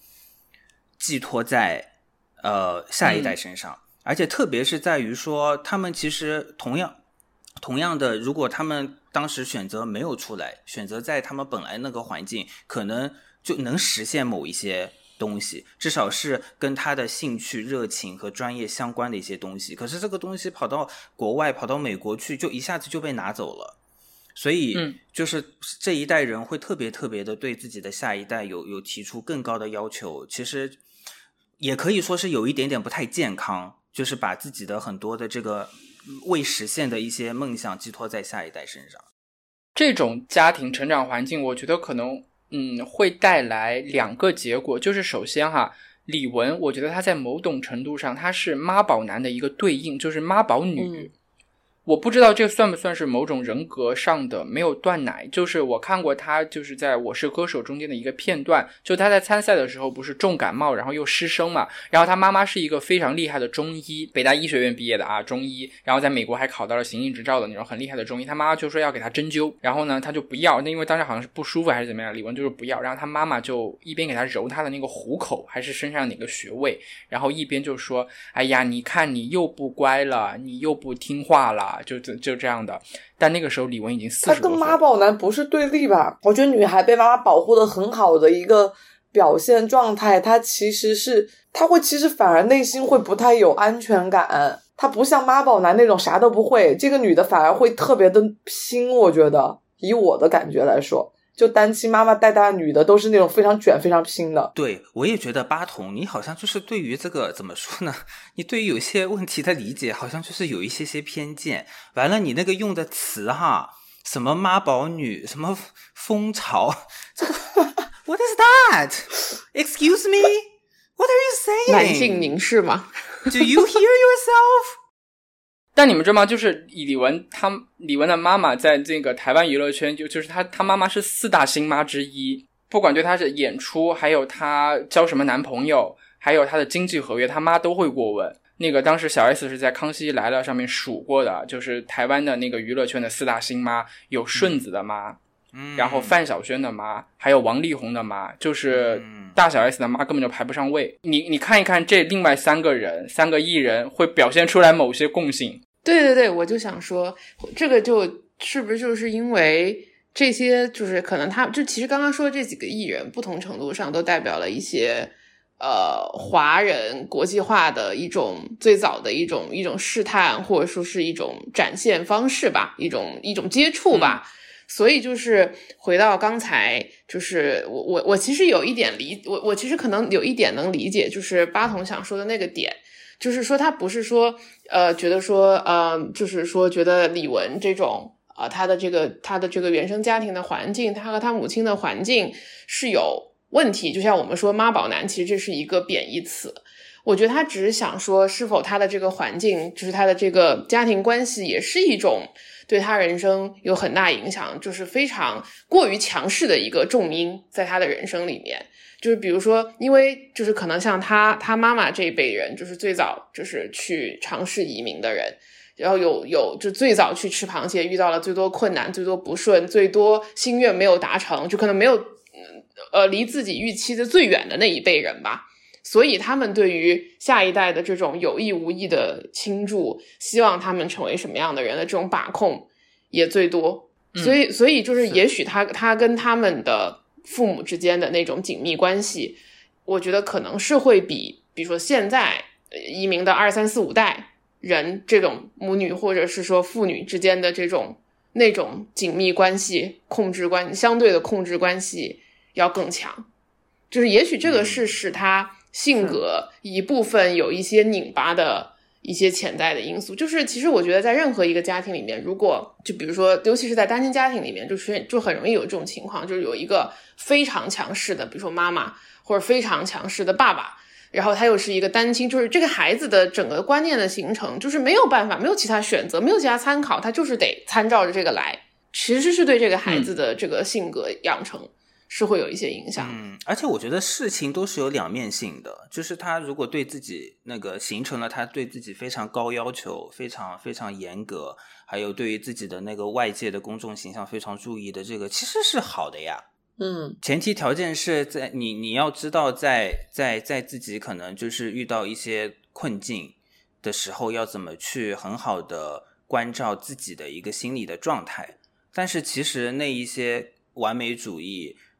寄托在呃下一代身上，而且特别是在于说，他们其实同样同样的，如果他们当时选择没有出来，选择在他们本来那个环境，可能就能实现某一些东西，至少是跟他的兴趣、热情和专业相关的一些东西。可是这个东西跑到国外，跑到美国去，就一下子就被拿走了。所以，就是这一代人会特别特别的对自己的下一代有有提出更高的要求。其实。也可以说是有一点点不太健康，就是把自己的很多的这个未实现的一些梦想寄托在下一代身上。这种家庭成长环境，我觉得可能嗯会带来两个结果，就是首先哈，李玟，我觉得她在某种程度上她是妈宝男的一个对应，就是妈宝女。我不知道这算不算是某种人格上的没有断奶。就是我看过他就是在我是歌手中间的一个片段，就他在参赛的时候不是重感冒，然后又失声嘛。然后他妈妈是一个非常厉害的中医，北大医学院毕业的啊，中医，然后在美国还考到了行医执照的那种很厉害的中医。他妈妈就说要给他针灸，然后呢他就不要，那因为当时好像是不舒服还是怎么样，李玟就是不要。然后他妈妈就一边给他揉他的那个虎口还是身上哪个穴位，然后一边就说：“哎呀，你看你又不乖了，你又不听话了。”就就就这样的，但那个时候李玟已经四他跟十多岁了。妈宝男不是对立吧？我觉得女孩被妈妈保护的很好的一个表现状态，她其实是她会其实反而内心会不太有安全感。她不像妈宝男那种啥都不会，这个女的反而会特别的拼。我觉得以我的感觉来说，就单亲妈妈带大的女的都是那种非常卷、非常拼的。对，我也觉得八筒，你好像就是对于这个怎么说呢？你对于有些问题的理解，好像就是有一些些偏见。完了，你那个用的词哈，什么妈宝女，什么蜂巢，这个 What is that? Excuse me? What are you saying? 男性凝视吗，Do you hear yourself? 但你们知道吗？就是李玟，她李玟的妈妈在这个台湾娱乐圈，就就是她她妈妈是四大星妈之一。不管对她的演出，还有她交什么男朋友，还有她的经济合约，她妈都会过问。那个当时小 S 是在《康熙来了》上面数过的，就是台湾的那个娱乐圈的四大星妈，有顺子的妈，嗯然后范晓萱的妈，还有王力宏的妈，就是嗯大小 S 的妈根本就排不上位。你你看一看这另外三个人，三个艺人会表现出来某些共性。对对对，我就想说，这个就是不是就是因为这些，就是可能他就其实刚刚说的这几个艺人，不同程度上都代表了一些呃华人国际化的一种最早的一种一种试探，或者说是一种展现方式吧，一种一种接触吧。所以就是回到刚才，就是我我我其实有一点理，我我其实可能有一点能理解，就是八筒想说的那个点，就是说他不是说呃觉得说呃就是说觉得李玟这种啊、他的这个他的这个原生家庭的环境，他和他母亲的环境是有问题，就像我们说妈宝男，其实这是一个贬义词。我觉得他只是想说，是否他的这个环境，就是他的这个家庭关系，也是一种对他人生有很大影响，就是非常过于强势的一个重音，在他的人生里面。就是比如说，因为就是可能像他他妈妈这一辈人，就是最早就是去尝试移民的人，然后有有就最早去吃螃蟹，遇到了最多困难、最多不顺、最多心愿没有达成，就可能没有呃离自己预期的最远的那一辈人吧。所以他们对于下一代的这种有意无意的倾注，希望他们成为什么样的人的这种把控也最多。所以，所以就是也许他他跟他们的父母之间的那种紧密关系，我觉得可能是会比，比如说现在呃移民的二三四五代人这种母女或者是说父女之间的这种那种紧密关系、控制关相对的控制关系要更强。就是也许这个是使他性格一部分有一些拧巴的一些潜在的因素。就是其实我觉得在任何一个家庭里面，如果就比如说，尤其是在单亲家庭里面，就是就很容易有这种情况，就是有一个非常强势的，比如说妈妈或者非常强势的爸爸。然后他又是一个单亲，就是这个孩子的整个观念的形成，就是没有办法，没有其他选择，没有其他参考，他就是得参照着这个来。其实是对这个孩子的这个性格养成是会有一些影响。嗯，而且我觉得事情都是有两面性的，就是他如果对自己那个形成了他对自己非常高要求、非常非常严格，还有对于自己的那个外界的公众形象非常注意的这个，其实是好的呀。嗯前提条件是在你你要知道在，在在自己可能就是遇到一些困境的时候，要怎么去很好的关照自己的一个心理的状态。但是其实那一些完美主义、呃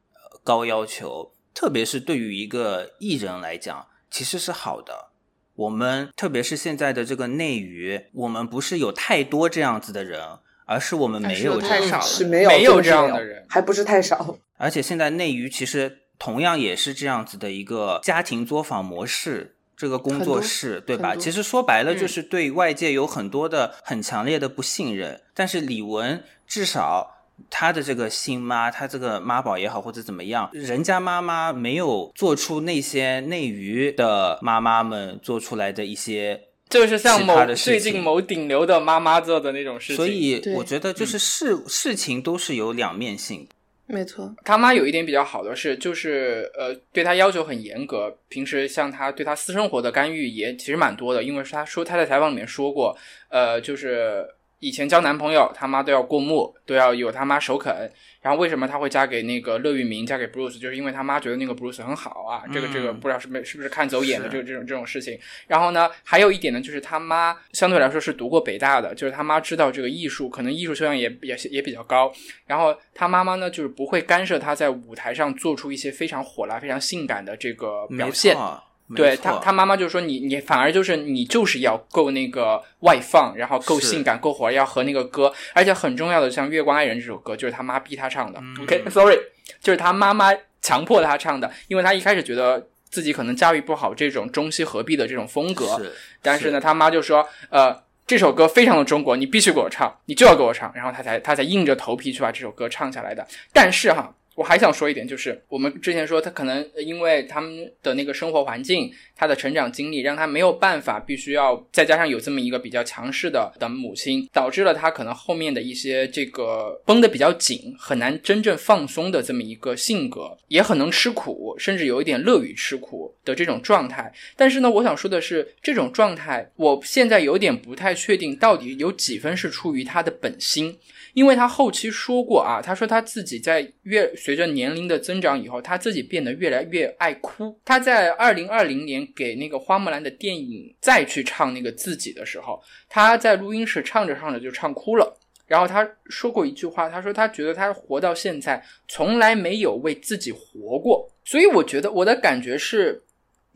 高要求，特别是对于一个艺人来讲，其实是好的。我们特别是现在的这个内娱，我们不是有太多这样子的人，而是我们没有太少了是没有没有这样的人还不是太少。而且现在内娱其实同样也是这样子的一个家庭作坊模式，这个工作室对吧？其实说白了嗯就是对外界有很多的很强烈的不信任，但是李玟至少。她的这个新妈，他这个妈宝也好，或者怎么样，人家妈妈没有做出那些内娱的妈妈们做出来的一些就是像某最近某顶流的妈妈做的那种事情。所以我觉得嗯就是事、事情都是有两面性。没错，他妈有一点比较好的是，就是呃，对他要求很严格。平时像他对他私生活的干预也其实蛮多的，因为是他说他在采访里面说过，呃，就是以前交男朋友，他妈都要过目，都要有他妈首肯。然后为什么他会嫁给那个乐玉明，嫁给 Bruce，就是因为他妈觉得那个 Bruce 很好啊。这个这个嗯不知道是没是是不是看走眼的是这个这种这种事情。然后呢，还有一点呢，就是他妈相对来说是读过北大的，就是他妈知道这个艺术，可能艺术修养也也也比较高。然后他妈妈呢，就是不会干涉他在舞台上做出一些非常火辣、非常性感的这个表现。没错对他，他妈妈就说你你反而就是你就是要够那个外放，然后够性感，够火，要和那个歌，而且很重要的，像《月光爱人》这首歌，就是他妈逼他唱的。嗯。OK，sorry，、就是他妈妈强迫他唱的，因为他一开始觉得自己可能驾驭不好这种中西合璧的这种风格，是，但是呢，他妈就说，呃，这首歌非常的中国，你必须给我唱，你就要给我唱，然后他才他才硬着头皮去把这首歌唱下来的。但是哈，我还想说一点，就是我们之前说他可能因为他们的那个生活环境，他的成长经历，让他没有办法，必须要再加上有这么一个比较强势的的母亲，导致了他可能后面的一些这个绷得比较紧，很难真正放松的这么一个性格，也很能吃苦，甚至有一点乐于吃苦的这种状态。但是呢，我想说的是，这种状态，我现在有点不太确定，到底有几分是出于他的本心。因为他后期说过啊，他说他自己在越随着年龄的增长以后，他自己变得越来越爱哭。他在二零二零年给那个花木兰的电影再去唱那个自己的时候，他在录音室唱着唱着就唱哭了。然后他说过一句话，他说他觉得他活到现在从来没有为自己活过。所以我觉得我的感觉是，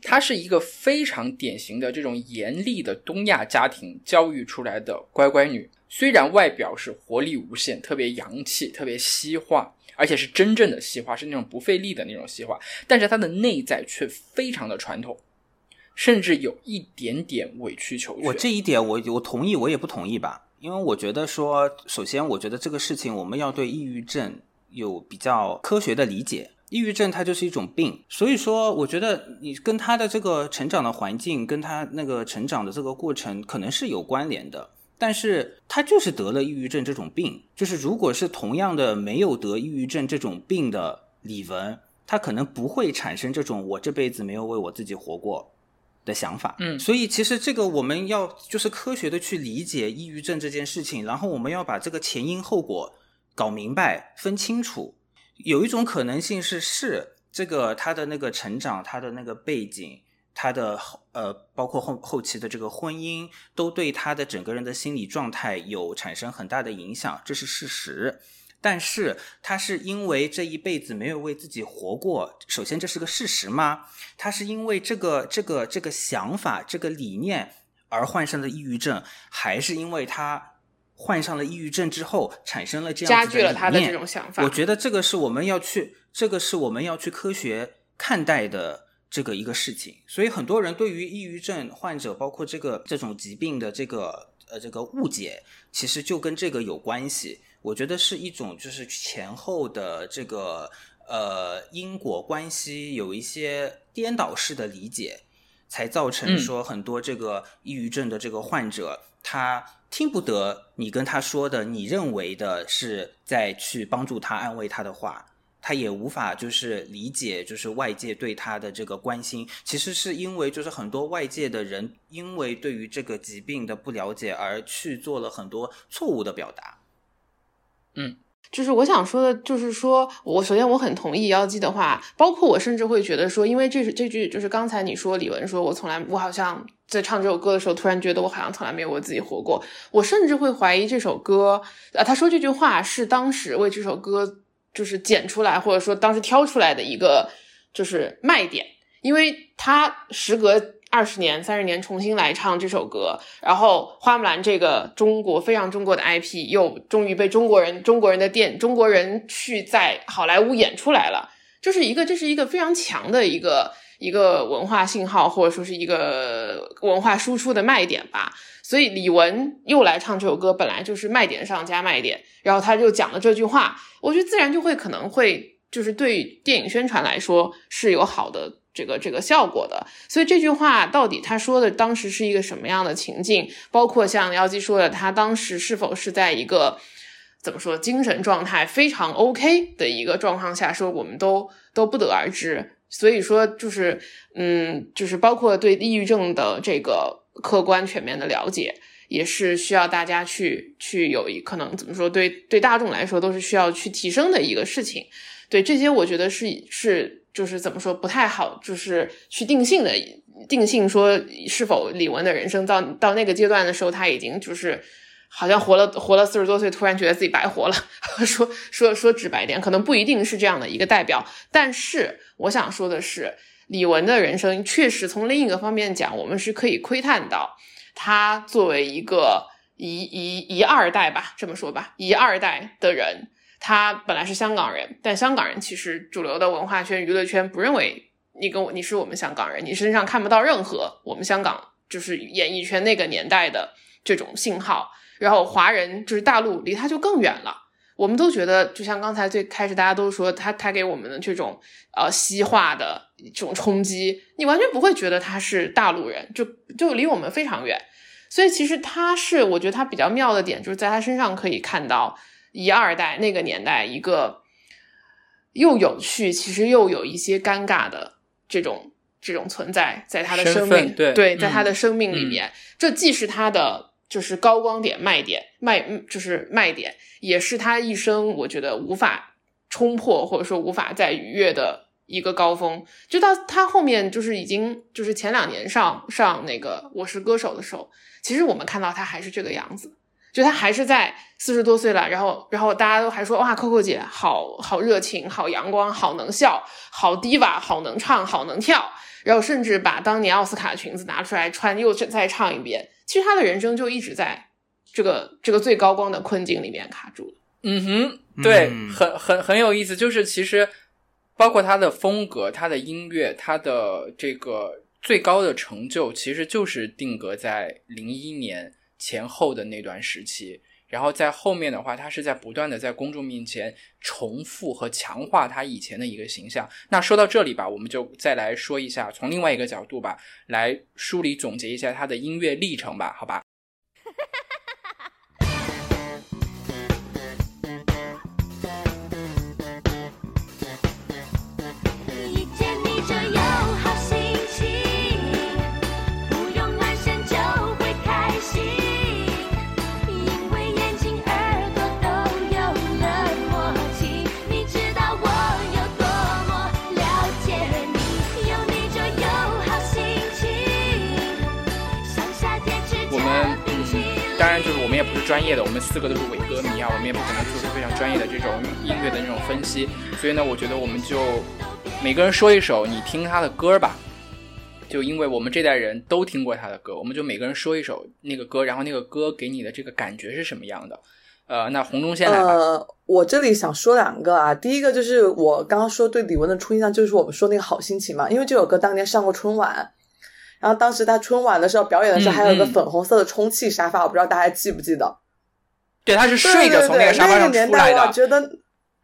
她是一个非常典型的这种严厉的东亚家庭教育出来的乖乖女。虽然外表是活力无限，特别洋气，特别西化，而且是真正的西化，是那种不费力的那种西化，但是她的内在却非常的传统，甚至有一点点委曲求全。我这一点我我同意，我也不同意吧，因为我觉得说，首先我觉得这个事情我们要对抑郁症有比较科学的理解。抑郁症它就是一种病，所以说我觉得你跟他的这个成长的环境，跟他那个成长的这个过程可能是有关联的。但是他就是得了抑郁症这种病，就是如果是同样的没有得抑郁症这种病的李玟，他可能不会产生这种我这辈子没有为我自己活过的想法。嗯所以其实这个我们要就是科学的去理解抑郁症这件事情，然后我们要把这个前因后果搞明白、分清楚。有一种可能性是，是这个他的那个成长，他的那个背景，他的呃，包括后后期的这个婚姻，都对他的整个人的心理状态有产生很大的影响，这是事实。但是他是因为这一辈子没有为自己活过，首先这是个事实吗？他是因为这个这个这个想法、这个理念而患上的抑郁症，还是因为他患上了抑郁症之后产生了这样加剧了他的这种想法。我觉得这个是我们要去，这个是我们要去科学看待的这个一个事情。所以很多人对于抑郁症患者，包括这个这种疾病的这个呃这个误解，其实就跟这个有关系。我觉得是一种就是前后的这个呃因果关系有一些颠倒式的理解，才造成嗯说很多这个抑郁症的这个患者，他听不得你跟他说的，你认为的是在去帮助他、安慰他的话，他也无法就是理解，就是外界对他的这个关心，其实是因为就是很多外界的人因为对于这个疾病的不了解而去做了很多错误的表达。就是我想说的，就是说我首先我很同意妖姬的话，包括我甚至会觉得说，因为这是这句就是刚才你说李玟说，我从来我好像在唱这首歌的时候，突然觉得我好像从来没有为自己活过，我甚至会怀疑这首歌，啊，他说这句话是当时为这首歌就是剪出来，或者说当时挑出来的一个就是卖点，因为他时隔二十年、三十年重新来唱这首歌，然后花木兰这个中国非常中国的 IP 又终于被中国人、中国人的电、中国人去在好莱坞演出来了，就是一个这是一个非常强的一个一个文化信号，或者说是一个文化输出的卖点吧。所以李玟又来唱这首歌，本来就是卖点上加卖点，然后他就讲了这句话，我觉得自然就会可能会就是对电影宣传来说是有好的。这个这个效果的。所以这句话到底他说的当时是一个什么样的情境？包括像妖姬说的，他当时是否是在一个怎么说精神状态非常 OK 的一个状况下说，我们都都不得而知。所以说，就是嗯，就是包括对抑郁症的这个客观全面的了解。也是需要大家去去有一可能怎么说对对大众来说都是需要去提升的一个事情，对这些我觉得是是就是怎么说不太好，就是去定性的定性说是否李玟的人生到到那个阶段的时候他已经就是好像活了活了四十多岁，突然觉得自己白活了，说说说直白点，可能不一定是这样的一个代表，但是我想说的是，李玟的人生确实从另一个方面讲，我们是可以窥探到。他作为一个一一一二代吧，这么说吧，一二代的人，他本来是香港人，但香港人其实主流的文化圈、娱乐圈不认为你跟我你是我们香港人，你身上看不到任何我们香港就是演艺圈那个年代的这种信号。然后华人就是大陆离他就更远了，我们都觉得，就像刚才最开始大家都说他他给我们的这种呃西化的这种冲击，你完全不会觉得他是大陆人，就就离我们非常远。所以其实他是，我觉得他比较妙的点，就是在他身上可以看到一二代那个年代一个又有趣，其实又有一些尴尬的这种这种存在，在他的生命对，在他的生命里面，这既是他的就是高光点、卖点、卖就是卖点，也是他一生我觉得无法冲破或者说无法再逾越的。一个高峰，就到他后面就是已经就是前两年上上那个《我是歌手》的时候，其实我们看到他还是这个样子，就她还是在四十多岁了，然后然后大家都还说哇，Coco 姐好好热情，好阳光，好能笑，好 diva，好能唱，好能跳，然后甚至把当年奥斯卡的裙子拿出来穿，又再唱一遍。其实她的人生就一直在这个这个最高光的困境里面卡住了。嗯哼，对，很很很有意思，就是其实。包括他的风格、他的音乐、他的这个最高的成就，其实就是定格在零一年前后的那段时期。然后在后面的话，他是在不断的在公众面前重复和强化他以前的一个形象。那说到这里吧，我们就再来说一下，从另外一个角度吧，来梳理总结一下他的音乐历程吧，好吧？专业的，我们四个都是伪歌迷啊，我们也不可能做出非常专业的这种音乐的那种分析，所以呢，我觉得我们就每个人说一首你听他的歌吧，就因为我们这代人都听过他的歌，我们就每个人说一首那个歌，然后那个歌给你的这个感觉是什么样的？呃，那红中先来吧。呃，我这里想说两个啊，第一个就是我刚刚说对李玟的初印象，就是我们说那个好心情嘛，因为这首歌当年上过春晚。然后当时他春晚的时候表演的时候，还有一个粉红色的充气沙发，我不知道大家记不记得。对，他是睡着从那个沙发上出来的。觉得。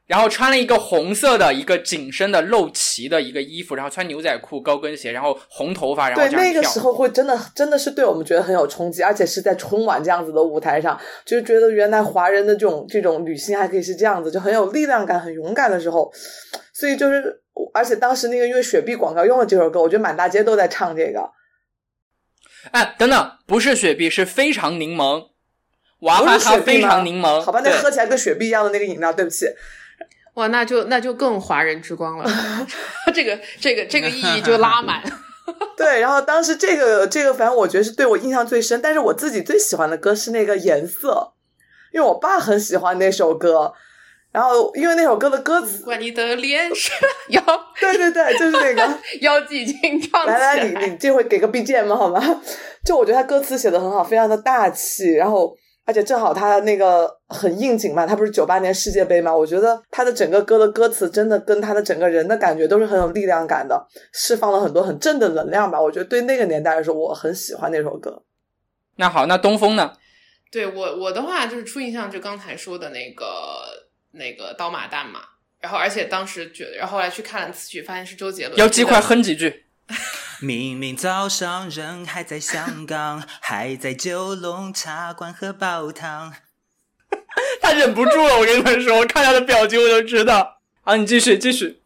然后穿了一个红色的一个紧身的露脐的一个衣服，然后穿牛仔裤、高跟鞋，然后红头发，然后对那个时候会真的真的是对我们觉得很有冲击，而且是在春晚这样子的舞台上，就是觉得原来华人的这种这种女性还可以是这样子，就很有力量感、很勇敢的时候。所以就是，而且当时那个因为雪碧广告用了这首歌，我觉得满大街都在唱这个。哎，等等，不是雪碧，是非常柠檬，娃哈哈非常柠檬。好吧，那喝起来跟雪碧一样的那个饮料，对不起。哇，那就那就更华人之光了，这个这个这个意义就拉满。对，然后当时这个这个，反正我觉得是对我印象最深。但是我自己最喜欢的歌是那个颜色，因为我爸很喜欢那首歌。然后，因为那首歌的歌词，怪你的脸上妖，对对对，就是那个妖姬情唱来来，你你这回给个 BGM 好吗？就我觉得他歌词写的很好，非常的大气。然后，而且正好他那个很应景嘛，他不是九八年世界杯嘛？我觉得他的整个歌的歌词真的跟他的整个人的感觉都是很有力量感的，释放了很多很正的能量吧。我觉得对那个年代来说，我很喜欢那首歌。那好，那东风呢？对我我的话就是初印象，就刚才说的那个。那个刀马旦嘛，然后而且当时觉得，然后后来去看了词曲，发现是周杰伦。要鸡快哼几句。明明早上人还在香港，还在九龙茶馆喝煲汤。他忍不住了，我跟你们说，我看他的表情我就知道。啊，你继续继续。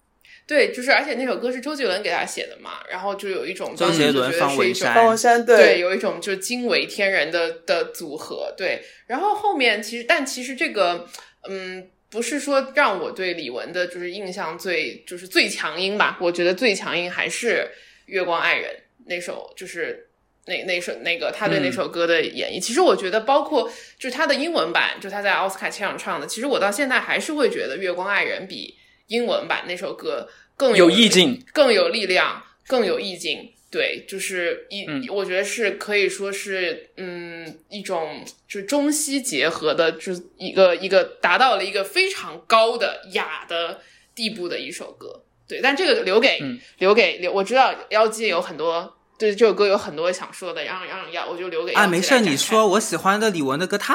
对，就是而且那首歌是周杰伦给他写的嘛，然后就有一种周杰伦当时就是方文山方文山对，有一种就是惊为天人的的组合，对。然后后面其实，但其实这个，嗯，不是说让我对李玟的就是印象最就是最强音吧？我觉得最强音还是《月光爱人》那首，就是那那首那个他对那首歌的演绎。其实我觉得，包括就是他的英文版，就他在奥斯卡现场唱的，其实我到现在还是会觉得《月光爱人》比英文版那首歌更有意境，更有力量，更有意境。对，就是一，嗯我觉得是可以说是，嗯，一种就是中西结合的，就是一个一个达到了一个非常高的雅的地步的一首歌。对，但这个留给、嗯留给留，我知道妖姬有很多对这首歌有很多想说的，让让要我就留给啊，没事，你说，我喜欢的李玟的歌太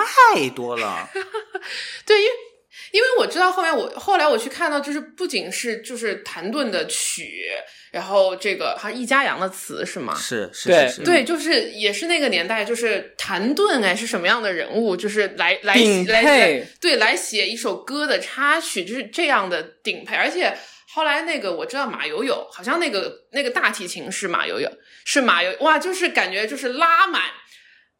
多了。对，因为因为我知道后面我后来我去看到，就是不仅是就是谭盾的曲，然后这个好像易家扬的词是吗？是是对是是，对，就是也是那个年代，就是谭盾哎是什么样的人物，就是来来来对来写一首歌的插曲，就是这样的顶配，而且。后来那个我知道马友友，好像那个那个大提琴是马友友，是马友哇，就是感觉就是拉满，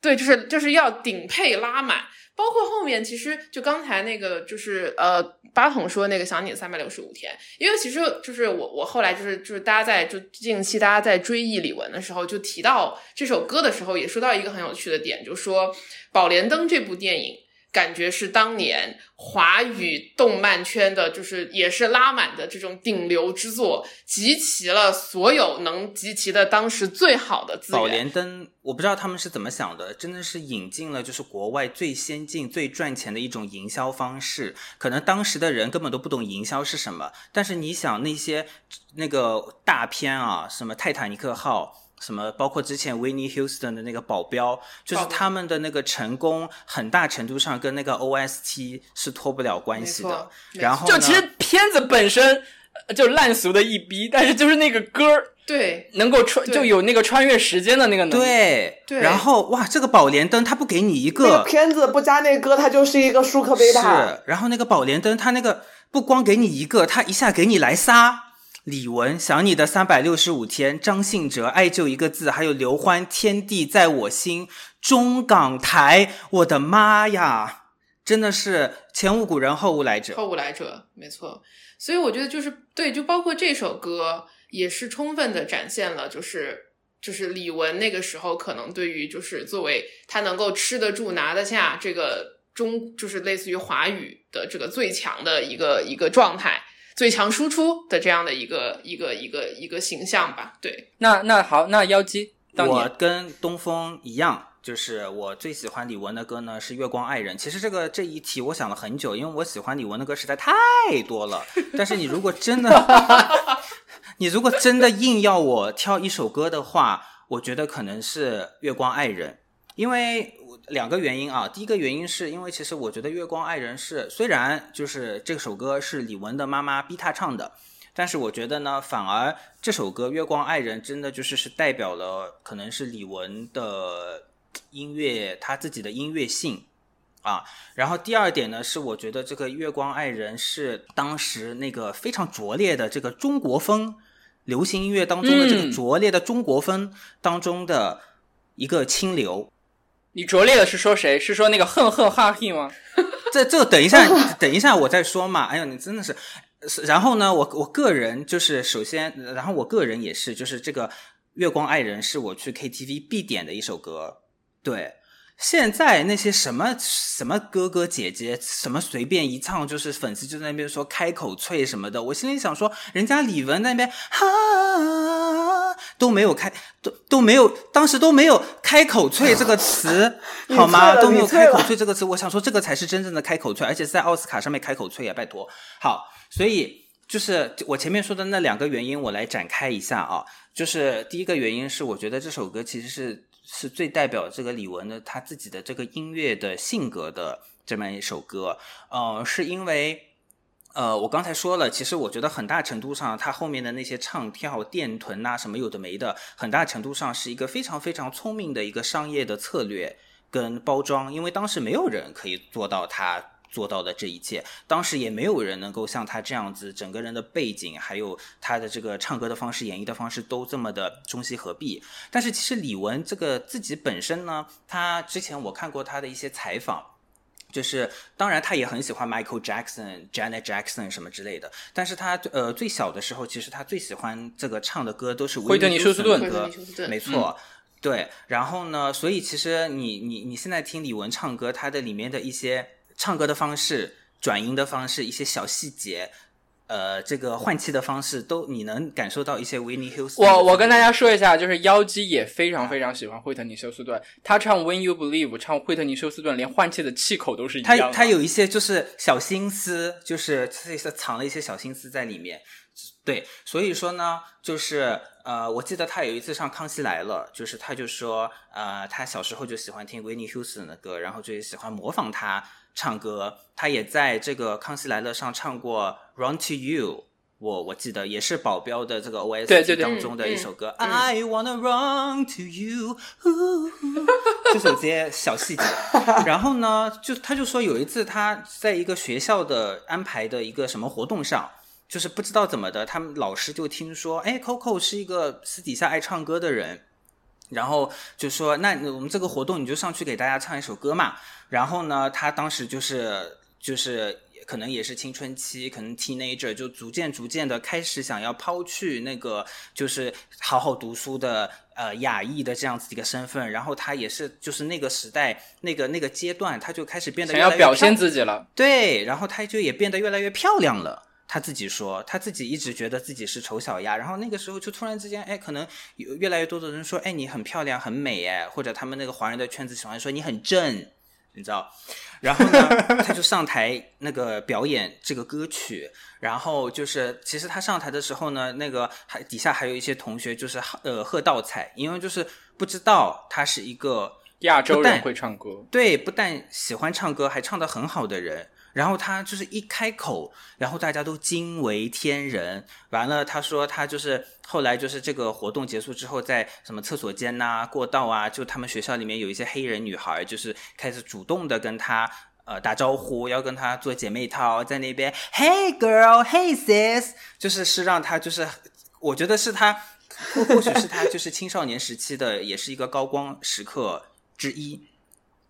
对，就是就是要顶配拉满，包括后面其实就刚才那个就是呃八筒说那个想你三百六十五天，因为其实就是我我后来就是就是大家在就近期大家在追忆李玟的时候，就提到这首歌的时候，也说到一个很有趣的点，就说《宝莲灯》这部电影。感觉是当年华语动漫圈的，就是也是拉满的这种顶流之作，集齐了所有能集齐的当时最好的资宝。莲灯，我不知道他们是怎么想的，真的是引进了就是国外最先进、最赚钱的一种营销方式。可能当时的人根本都不懂营销是什么，但是你想那些那个大片啊，什么《泰坦尼克号》。什么？包括之前 Winnie Houston 的那个保镖，就是他们的那个成功，很大程度上跟那个 OST 是脱不了关系的没错。然后就其实片子本身呃就烂俗的一逼，但是就是那个歌儿对能够穿就有那个穿越时间的那个能力。对对然后哇，这个宝莲灯它不给你一那个片子不加那歌，它就是一个舒克贝塔。是，然后那个宝莲灯，它那个不光给你一个，它一下给你来仨。李玟想你的三百六十五天，张信哲爱就一个字，还有刘欢天地在我心，中港台，我的妈呀，真的是前无古人后无来者。后无来者，没错。所以我觉得就是对，就包括这首歌，也是充分的展现了，就是就是李玟那个时候可能对于就是作为他能够吃得住、拿得下这个中，就是类似于华语的这个最强的一个一个状态。最强输出的这样的一个一个一个一个形象吧，对，那那好，那妖姬当我跟东风一样，就是我最喜欢李玟的歌呢是《月光爱人》。其实这个这一题我想了很久，因为我喜欢李玟的歌实在太多了。但是你如果真的，你如果真的硬要我挑一首歌的话，我觉得可能是《月光爱人》，因为两个原因啊。第一个原因是因为其实我觉得《月光爱人》是虽然就是这首歌是李玟的妈妈逼她唱的。但是我觉得呢，反而这首歌《月光爱人》真的就是是代表了可能是李玟的音乐，她自己的音乐性啊。然后第二点呢，是我觉得这个《月光爱人》是当时那个非常拙劣的这个中国风流行音乐当中的这个嗯拙劣的中国风当中的一个清流。你拙劣的是说谁？是说那个恨恨哈嘿吗？这这等一下，等一下我再说嘛。哎呦，你真的是。是然后呢，我我个人就是首先，然后我个人也是，就是这个《月光爱人》是我去 KTV 必点的一首歌。对，现在那些什么什么哥哥姐姐，什么随便一唱，就是粉丝就在那边说开口脆什么的，我心里想说，人家李玟那边哈都没有开，都都没有，当时都没有开口脆这个词，好吗？都没有开口脆这个词，我想说这个才是真正的开口脆，而且是在奥斯卡上面开口脆啊，拜托。好，所以就是我前面说的那两个原因，我来展开一下啊。就是第一个原因是，我觉得这首歌其实是是最代表这个李玟的他自己的这个音乐的性格的这么一首歌。呃，是因为呃，我刚才说了，其实我觉得很大程度上，他后面的那些唱跳、电臀啊，什么有的没的，很大程度上是一个非常非常聪明的一个商业的策略跟包装，因为当时没有人可以做到他做到的这一切，当时也没有人能够像他这样子，整个人的背景还有他的这个唱歌的方式、演绎的方式都这么的中西合璧。但是其实李玟这个自己本身呢，他之前我看过他的一些采访。就是，当然他也很喜欢 Michael Jackson、Janet Jackson 什么之类的，但是他呃最小的时候，其实他最喜欢这个唱的歌都是惠特尼休斯顿的歌没错。对，然后呢？所以其实你你你现在听李玟唱歌，它的里面的一些唱歌的方式、转音的方式、一些小细节，呃，这个换气的方式，都你能感受到一些 Whitney Houston 我我跟大家说一下，就是妖姬也非常非常喜欢惠特尼休斯顿，他唱 When You Believe 唱惠特尼休斯顿，连换气的气口都是一样的。他他有一些就是小心思，就是这些藏了一些小心思在里面。对，所以说呢，就是呃，我记得他有一次上《康熙来了》，就是他就说，呃，他小时候就喜欢听 Whitney Houston 的歌，然后就喜欢模仿他唱歌。他也在这个《康熙来了》上唱过《Run to You》。我我记得也是保镖的这个 OST 当中的一首歌、嗯嗯 I wanna run to you，这 些小细节。然后呢，就他就说有一次他在一个学校的安排的一个什么活动上，就是不知道怎么的，他们老师就听说，哎，Coco 是一个私底下爱唱歌的人，然后就说，那我们这个活动你就上去给大家唱一首歌嘛。然后呢，他当时就是就是可能也是青春期，可能 teenager 就逐渐逐渐的开始想要抛去那个就是好好读书的呃亚裔的这样子一个身份，然后他也是就是那个时代那个那个阶段，他就开始变得想要表现自己了。对，然后他就也变得越来越漂亮了。他自己说，他自己一直觉得自己是丑小鸭，然后那个时候就突然之间，哎，可能有越来越多的人说，哎，你很漂亮，很美，哎，或者他们那个华人的圈子喜欢说你很正，你知道？然后呢，他就上台那个表演这个歌曲，然后就是其实他上台的时候呢，那个还底下还有一些同学就是呃喝倒彩，因为就是不知道他是一个亚洲人会唱歌，对，不但喜欢唱歌，还唱得很好的人。然后他就是一开口，然后大家都惊为天人。完了，他说他就是后来就是这个活动结束之后，在什么厕所间呐、过道啊，就他们学校里面有一些黑人女孩，就是开始主动的跟他呃打招呼，要跟他做姐妹淘，在那边 Hey girl, Hey sis，就是是让他就是，我觉得是他，或或许是他就是青少年时期的，也是一个高光时刻之一。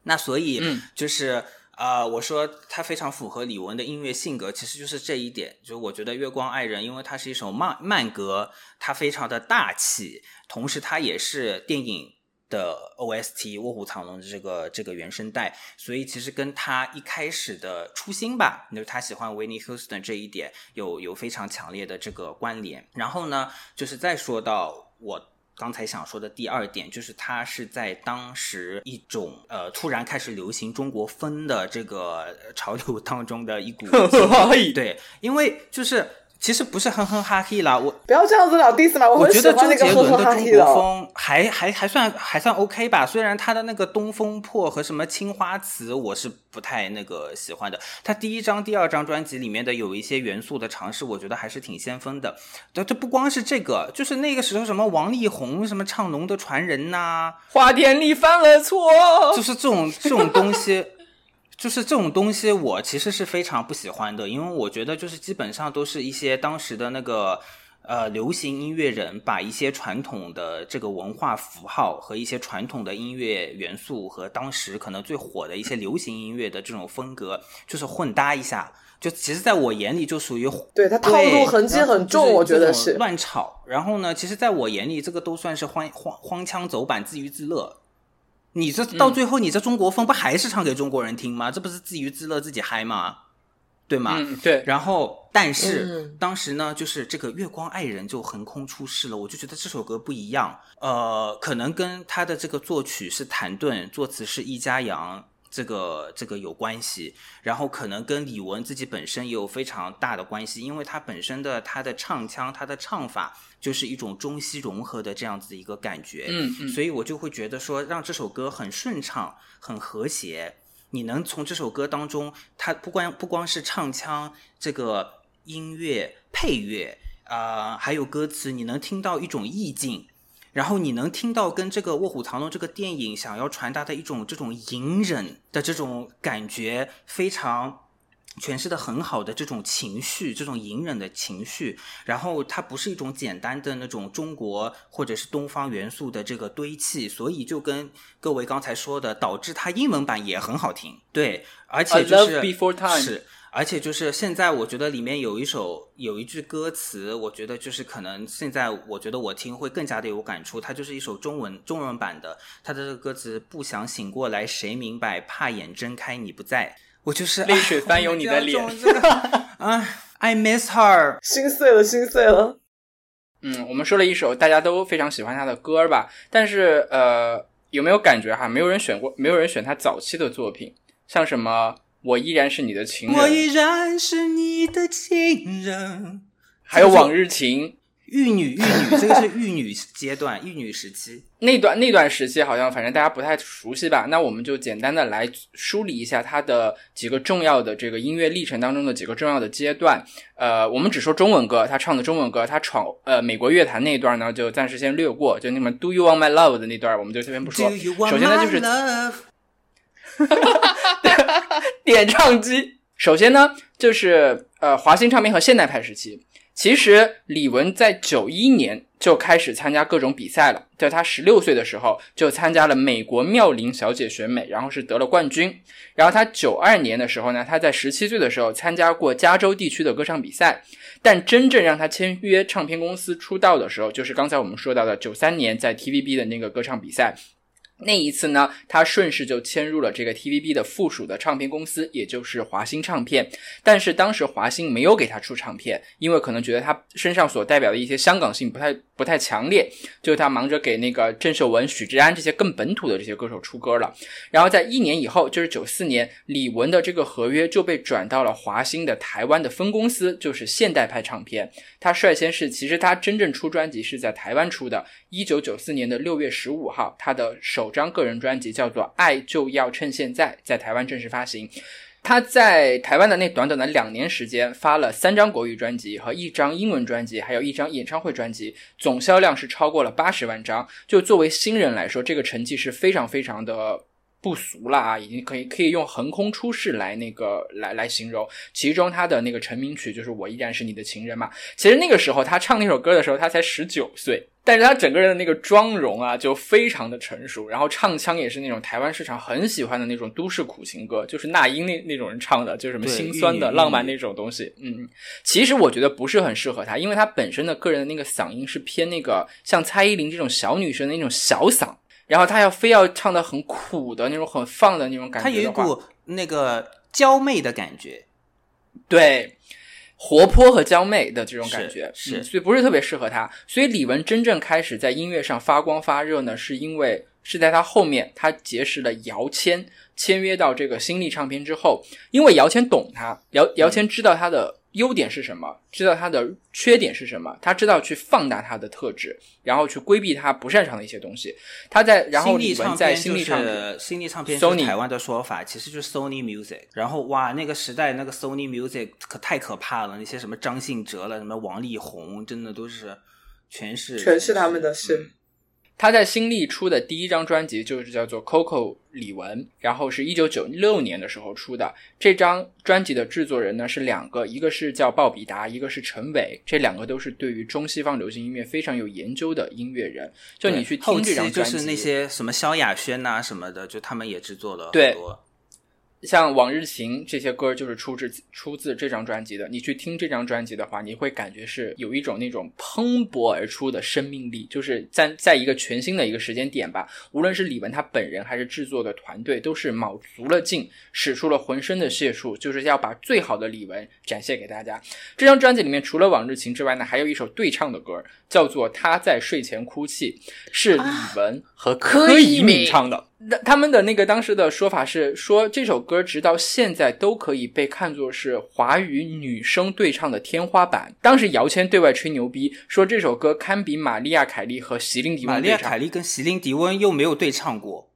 那所以嗯就是。呃，我说他非常符合李玟的音乐性格，其实就是这一点。就我觉得《月光爱人》，因为它是一首慢慢歌，它非常的大气，同时它也是电影的 OST《卧虎藏龙》的这个这个原声带，所以其实跟他一开始的初心吧，就是他喜欢 Whitney Houston 这一点有有非常强烈的这个关联。然后呢，就是再说到我。刚才想说的第二点，就是它是在当时一种呃突然开始流行中国风的这个呃潮流当中的一股 对，因为就是其实不是哼哼哈嘿啦，我不要这样子老 diss 嘛，很喜我觉得周杰伦的中。国风还还还算还算 OK 吧，虽然他的那个东风破和什么青花瓷我是不太那个喜欢的，他第一张、第二张专辑里面的有一些元素的尝试，我觉得还是挺先锋的。这这不光是这个，就是那个时候什么王力宏什么唱《龙的传人》呐，花田里犯了错，就是这种这种东西，就是这种东西，我其实是非常不喜欢的，因为我觉得就是基本上都是一些当时的那个呃流行音乐人，把一些传统的这个文化符号和一些传统的音乐元素和当时可能最火的一些流行音乐的这种风格，就是混搭一下。就其实，在我眼里就属于对他套路痕迹很重，我觉得是。乱炒。然后呢，其实在我眼里，这个都算是荒荒荒腔走板、自娱自乐。你这到最后，你这中国风不还是唱给中国人听吗？这不是自娱自乐、自己嗨吗？对吗？嗯，对，然后，但是、嗯当时呢，就是这个《月光爱人》就横空出世了，我就觉得这首歌不一样。呃，可能跟他的这个作曲是谭盾，作词是易家扬，这个这个有关系。然后可能跟李玟自己本身也有非常大的关系，因为他本身的他的唱腔、他的唱法就是一种中西融合的这样子的一个感觉。嗯嗯，所以我就会觉得说，让这首歌很顺畅、很和谐。你能从这首歌当中，它不光不光是唱腔，这个音乐配乐，啊，还有歌词，你能听到一种意境。然后你能听到跟这个《卧虎藏龙》这个电影想要传达的一种这种隐忍的这种感觉，非常诠释的很好的这种情绪，这种隐忍的情绪。然后它不是一种简单的那种中国或者是东方元素的这个堆砌，所以就跟各位刚才说的，导致它英文版也很好听。对，而且就是 Before Time 是。而且就是现在，我觉得里面有一首有一句歌词，我觉得就是可能现在我觉得我听会更加的有感触。它就是一首中文中文版的，它的这个歌词不想醒过来，谁明白？怕眼睁开你不在，我就是泪水翻涌你的脸啊！I miss her，心碎了，心碎了。嗯，我们说了一首大家都非常喜欢他的歌吧，但是呃，有没有感觉哈？没有人选过，没有人选他早期的作品，像什么？我依然是你的情人，我依然是你的情人。还有往日情，玉女玉女，这个是玉女阶段，玉女时期那段那段时期，好像反正大家不太熟悉吧？那我们就简单的来梳理一下他的几个重要的这个音乐历程当中的几个重要的阶段。呃，我们只说中文歌，他唱的中文歌，他闯呃美国乐坛那一段呢，就暂时先略过。就那么 Do you want my love 的那段，我们就这边不说。首先呢，就是。哈哈哈！哈点唱机，首先呢，就是呃华星唱片和现代派时期。其实李玟在九一年就开始参加各种比赛了，在她十六岁的时候就参加了美国妙龄小姐选美，然后是得了冠军。然后她九二年的时候呢，她在十七岁的时候参加过加州地区的歌唱比赛。但真正让她签约唱片公司出道的时候，就是刚才我们说到的九三年在 TVB 的那个歌唱比赛。那一次呢，他顺势就迁入了这个 TVB 的附属的唱片公司，也就是华星唱片。但是当时华星没有给他出唱片，因为可能觉得他身上所代表的一些香港性不太不太强烈，就他忙着给那个郑秀文、许志安这些更本土的这些歌手出歌了。然后在一年以后，就是九四年，李玟的这个合约就被转到了华星的台湾的分公司，就是现代派唱片。他率先是，其实他真正出专辑是在台湾出的，一九九四年的六月十五号，他的首。张个人专辑叫做《爱就要趁现在》，在台湾正式发行。他在台湾的那短短的两年时间，发了三张国语专辑和一张英文专辑，还有一张演唱会专辑，总销量是超过了八十万张。就作为新人来说，这个成绩是非常非常的。不俗了啊，已经可以可以用横空出世来那个来来形容。其中他的那个成名曲就是《我依然是你的情人》嘛。其实那个时候他唱那首歌的时候，他才十九岁，但是他整个人的那个妆容啊，就非常的成熟，然后唱腔也是那种台湾市场很喜欢的那种都市苦情歌，就是那英那那种人唱的，就是什么心酸的、浪漫那种东西。嗯，其实我觉得不是很适合他，因为他本身的个人的那个嗓音是偏那个像蔡依林这种小女生的那种小嗓。然后他要非要唱的很苦的那种，很放的那种感觉，他有一股那个娇媚的感觉，对，活泼和娇媚的这种感觉，是，所以不是特别适合他。所以李玟真正开始在音乐上发光发热呢，是因为是在他后面，他结识了姚谦，签约到这个新力唱片之后，因为姚谦懂他，姚姚谦知道他的。优点是什么？知道他的缺点是什么？他知道去放大他的特质，然后去规避他不擅长的一些东西。他在然后李玟在新力唱片，新力唱片是台湾的说法，其实就是 Sony Music。然后哇，那个时代那个 Sony Music 可太可怕了，那些什么张信哲了，什么王力宏，真的都是全是全是他们的事。他在新力出的第一张专辑就是叫做《Coco 李玟》，然后是一九九六年的时候出的。这张专辑的制作人呢是两个，一个是叫鲍比达，一个是陈伟，这两个都是对于中西方流行音乐非常有研究的音乐人。就你去听这张专辑，就是那些什么萧亚轩呐什么的，就他们也制作了很多。像《往日情》这些歌就是出自出自这张专辑的。你去听这张专辑的话，你会感觉是有一种那种蓬勃而出的生命力，就是在在一个全新的一个时间点吧。无论是李玟他本人还是制作的团队，都是卯足了劲，使出了浑身的解数，就是要把最好的李玟展现给大家。这张专辑里面除了《往日情》之外呢，还有一首对唱的歌，叫做《他在睡前哭泣》，是李玟和柯以敏唱的。那他们的那个当时的说法是说，这首歌直到现在都可以被看作是华语女声对唱的天花板。当时姚谦对外吹牛逼说，这首歌堪比玛利亚·凯莉和席琳·迪翁。玛丽亚·凯莉跟席琳·迪翁又没有对唱过。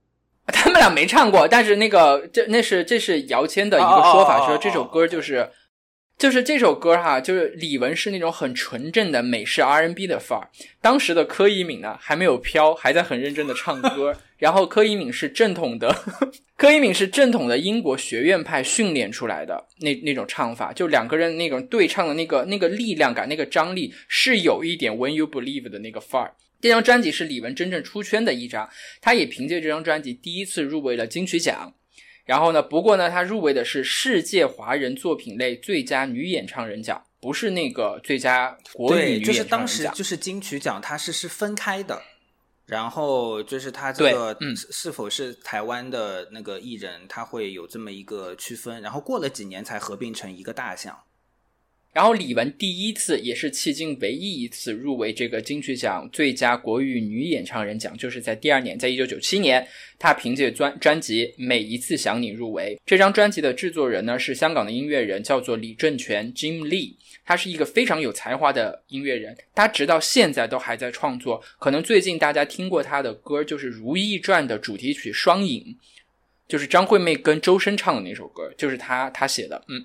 他们俩没唱过，但是那个这那是这是姚谦的一个说法，说这首歌就是就是这首歌哈，就是李玟是那种很纯正的美式 R&B 的范儿。当时的柯以敏呢还没有飘，还在很认真的唱歌。然后柯以敏是正统的，柯以敏是正统的英国学院派训练出来的那那种唱法，就两个人那种对唱的那个那个力量感、那个张力是有一点 When You Believe 的那个范儿。这张专辑是李玟真正出圈的一张，她也凭借这张专辑第一次入围了金曲奖。然后呢，不过呢，她入围的是世界华人作品类最佳女演唱人奖，不是那个最佳国语，女就是演唱人奖。当时就是金曲奖，它是是分开的，然后就是他这个嗯是是否是台湾的那个艺人，他会有这么一个区分，然后过了几年才合并成一个大项。然后李玟第一次也是迄今唯一一次入围这个金曲奖最佳国语女演唱人奖，就是在第二年，在一九九七年，她凭借专专辑《每一次想你》入围。这张专辑的制作人呢是香港的音乐人，叫做李正权 （Jim Lee）。他是一个非常有才华的音乐人，他直到现在都还在创作。可能最近大家听过他的歌，就是《如懿传》的主题曲《双影》，就是张惠妹跟周深唱的那首歌，就是他他写的。嗯，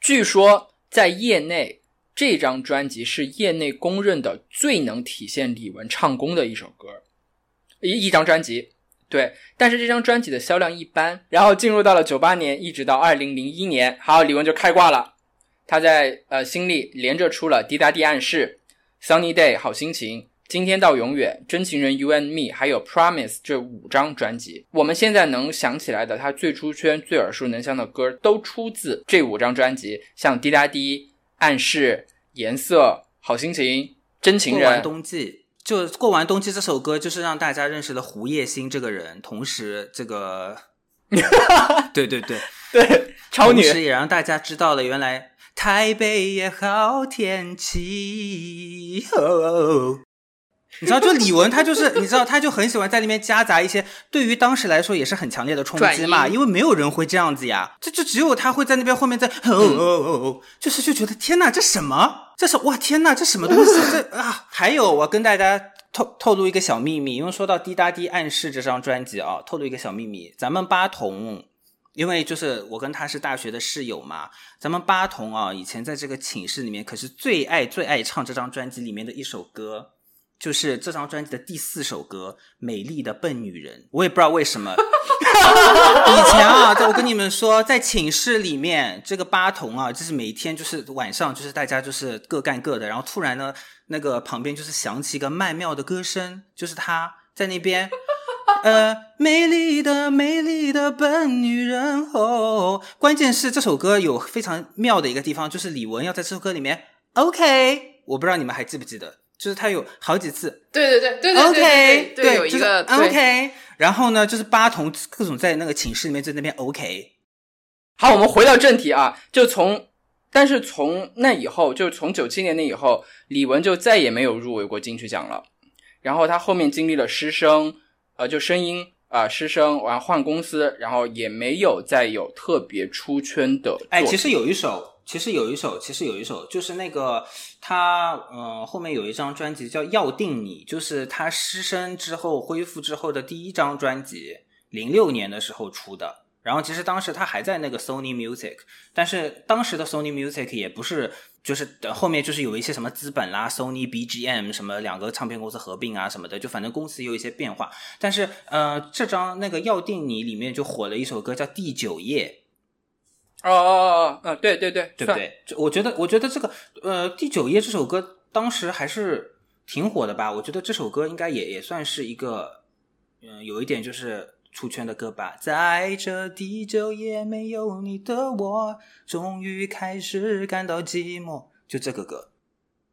据说在业内，这张专辑是业内公认的最能体现李玟唱功的一首歌，一一张专辑。对，但是这张专辑的销量一般。然后进入到了九八年，一直到二零零一年，好，李玟就开挂了。她在呃新力连着出了《滴答滴暗示》、《Sunny Day》、好心情、今天到永远、真情人 You and Me，还有 Promise 这五张专辑。我们现在能想起来的，他最出圈、最耳熟能详的歌，都出自这五张专辑，像《滴答滴》、《暗示》、《颜色》、好心情、真情过完人。冬季，就过完冬季这首歌，就是让大家认识了胡叶欣这个人，同时这个，对对对，对，超女同时也让大家知道了原来台北也好天气。哦你知道，就李玟，她就是你知道，她就很喜欢在里面夹杂一些对于当时来说也是很强烈的冲击嘛，因为没有人会这样子呀，这就只有她会在那边后面在哦哦哦哦，就是就觉得天哪，这什么？这是哇天哪，这什么东西？这啊！还有，我跟大家透透露一个小秘密，因为说到《滴答滴暗示》这张专辑啊，透露一个小秘密，咱们八童。因为就是我跟他是大学的室友嘛，咱们八童啊，以前在这个寝室里面可是最爱最爱唱这张专辑里面的一首歌，就是这张专辑的第四首歌《美丽的笨女人》。我也不知道为什么，以前啊，在我跟你们说，在寝室里面，这个八童啊，就是每天就是晚上就是大家就是各干各的，然后突然呢，那个旁边就是响起一个曼妙的歌声，就是他在那边。呃，美丽的美丽的笨女人哦。关键是这首歌有非常妙的一个地方，就是李玟要在这首歌里面 OK，我不知道你们还记不记得，就是他有好几次对对对对对 OK，对对，有一就是个 OK，然后呢，就是八童各种在那个寝室里面在那边 OK，好，我们回到正题啊，就从，但是从那以后，就从九七年那以后，李玟就再也没有入围过金曲奖了。然后他后面经历了师生，呃，就声音啊、呃师生，完换公司，然后也没有再有特别出圈的。哎，其实有一首，其实有一首，其实有一首，就是那个他，呃，后面有一张专辑叫《要定你》，就是他失声之后恢复之后的第一张专辑，零六年的时候出的。然后其实当时他还在那个 Sony Music，但是当时的 Sony Music 也不是，就是后面就是有一些什么资本啦，Sony BGM 什么两个唱片公司合并啊什么的，就反正公司有一些变化。但是呃，这张那个《要定你》里面就火了一首歌叫《第九页》。哦哦哦，嗯，对对对，对不对？我觉得，我觉得这个呃，第九页这首歌当时还是挺火的吧？我觉得这首歌应该也也算是一个，嗯、有一点就是出圈的歌吧。在这第九页没有你的我，终于开始感到寂寞。就这个歌，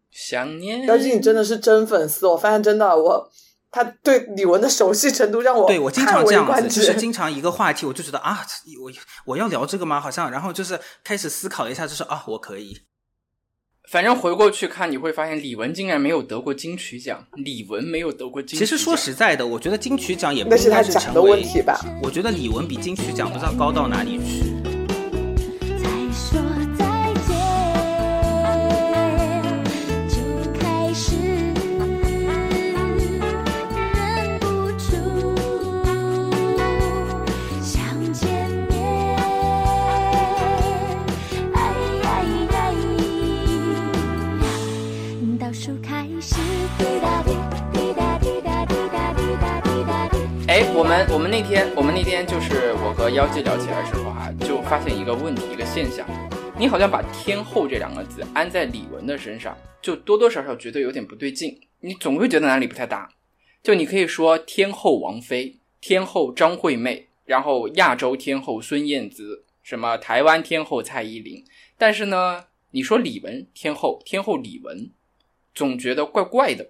想念。但是，你真的是真粉丝，我发现真的我。他对李玟的熟悉程度让我对我经常这样子，就是经常一个话题，我就觉得啊，我我要聊这个吗？好像，然后就是开始思考一下，就是啊，我可以。反正回过去看，你会发现李玟竟然没有得过金曲奖。李玟没有得过金曲奖。其实说实在的，我觉得金曲奖也不那是应该他长的是成为问题吧？我觉得李玟比金曲奖不知道高到哪里去。我们我们那天我们那天就是我和妖姬聊起来的时候哈、就发现一个问题一个现象，你好像把天后这两个字安在李玟的身上，就多多少少觉得有点不对劲，你总会觉得哪里不太搭。就你可以说天后王菲、天后张惠妹，然后亚洲天后孙燕姿，什么台湾天后蔡依林，但是呢，你说李玟天后，天后李玟，总觉得怪怪的。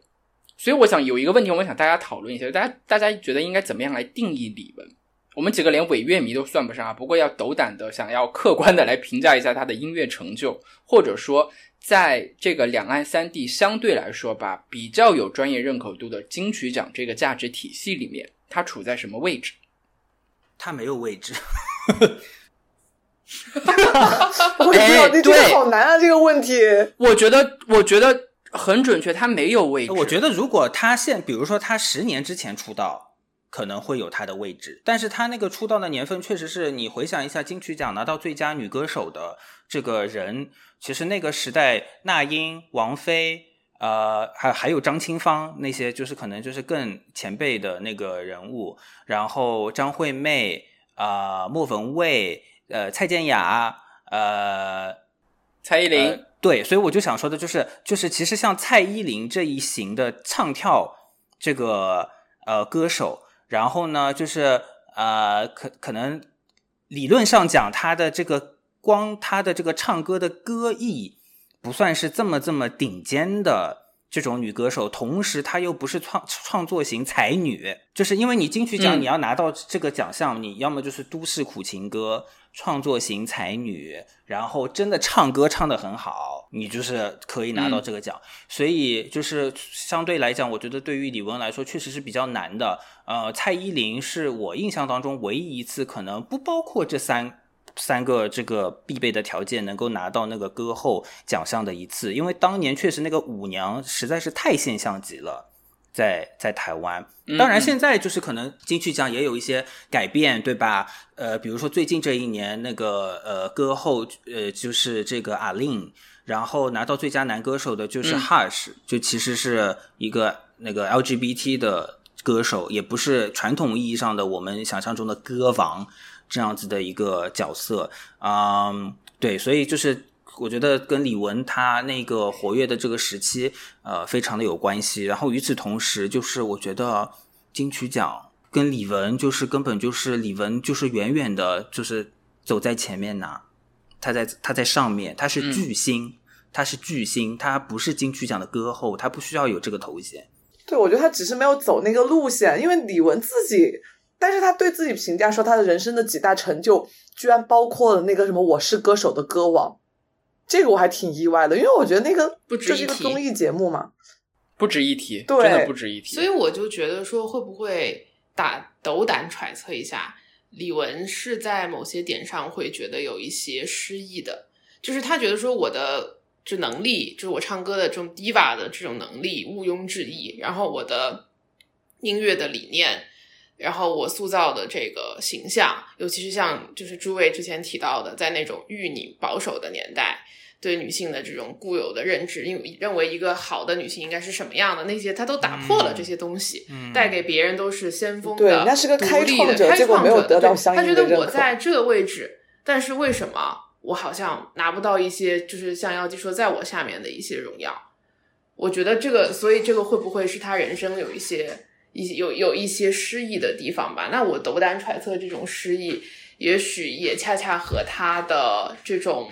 所以我想有一个问题，我想大家讨论一下，大家大家觉得应该怎么样来定义李玟？我们几个连伪乐迷都算不上啊，不过要斗胆的想要客观的来评价一下他的音乐成就，或者说在这个两岸三地相对来说吧，比较有专业认可度的金曲奖这个价值体系里面，它处在什么位置？他没有位置。我也不知道，哎你这个对好难啊，这个问题。我觉得，我觉得很准确，他没有位置。我觉得如果他现，比如说他十年之前出道，可能会有他的位置，但是他那个出道的年份确实是你回想一下金曲奖拿到最佳女歌手的这个人，其实那个时代那英、王菲。呃，还还有张清芳那些，就是可能就是更前辈的那个人物，然后张惠妹啊、莫文蔚、呃蔡健雅、呃蔡依林、呃对，所以我就想说的就是，就是其实像蔡依林这一型的唱跳这个呃歌手，然后呢，就是呃可可能理论上讲，她的这个光她的这个唱歌的歌艺不算是这么这么顶尖的。这种女歌手，同时她又不是创创作型才女，就是因为你金曲奖嗯你要拿到这个奖项，你要么就是都市苦情歌创作型才女，然后真的唱歌唱得很好，你就是可以拿到这个奖。所以就是相对来讲，我觉得对于李玟来说确实是比较难的。呃，蔡依林是我印象当中唯一一次可能不包括这三。三个这个必备的条件能够拿到那个歌后奖项的一次，因为当年确实那个舞娘实在是太现象级了，在在台湾。当然，嗯现在就是可能金曲奖也有一些改变，对吧？呃，比如说最近这一年那个呃歌后呃就是这个阿令，然后拿到最佳男歌手的就是嗯 Hush，、就其实是一个那个 LGBT 的歌手，也不是传统意义上的我们想象中的歌王这样子的一个角色。嗯，对，所以就是我觉得跟李玟她那个活跃的这个时期，呃，非常的有关系。然后与此同时，就是我觉得金曲奖跟李玟就是根本就是李玟就是远远的，就是走在前面呐，她在她在上面，她是巨星，她是巨星，她不是金曲奖的歌后，她不需要有这个头衔。对，我觉得他只是没有走那个路线，因为李玟自己，但是他对自己评价说他的人生的几大成就，居然包括了那个什么《我是歌手》的歌王，这个我还挺意外的，因为我觉得那个不值就是一个一提综艺节目嘛。不值一提，对真的不值一提。所以我就觉得说，会不会打斗胆揣测一下，李玟是在某些点上会觉得有一些失意的，就是他觉得说我的这能力，就是我唱歌的这种 diva 的这种能力毋庸置疑，然后我的音乐的理念。然后我塑造的这个形象，尤其是像就是诸位之前提到的，在那种玉女保守的年代，对女性的这种固有的认知，因为认为一个好的女性应该是什么样的，那些他都打破了这些东西，嗯带给别人都是先锋的、对人家是个开独立创的开者结果没有创者对得到相应他觉得我在这个位置，但是为什么我好像拿不到一些，就是像妖姬说，在我下面的一些荣耀？我觉得这个，所以这个会不会是他人生有一些一有有一些失意的地方吧？那我斗胆揣测，这种失意也许也恰恰和他的这种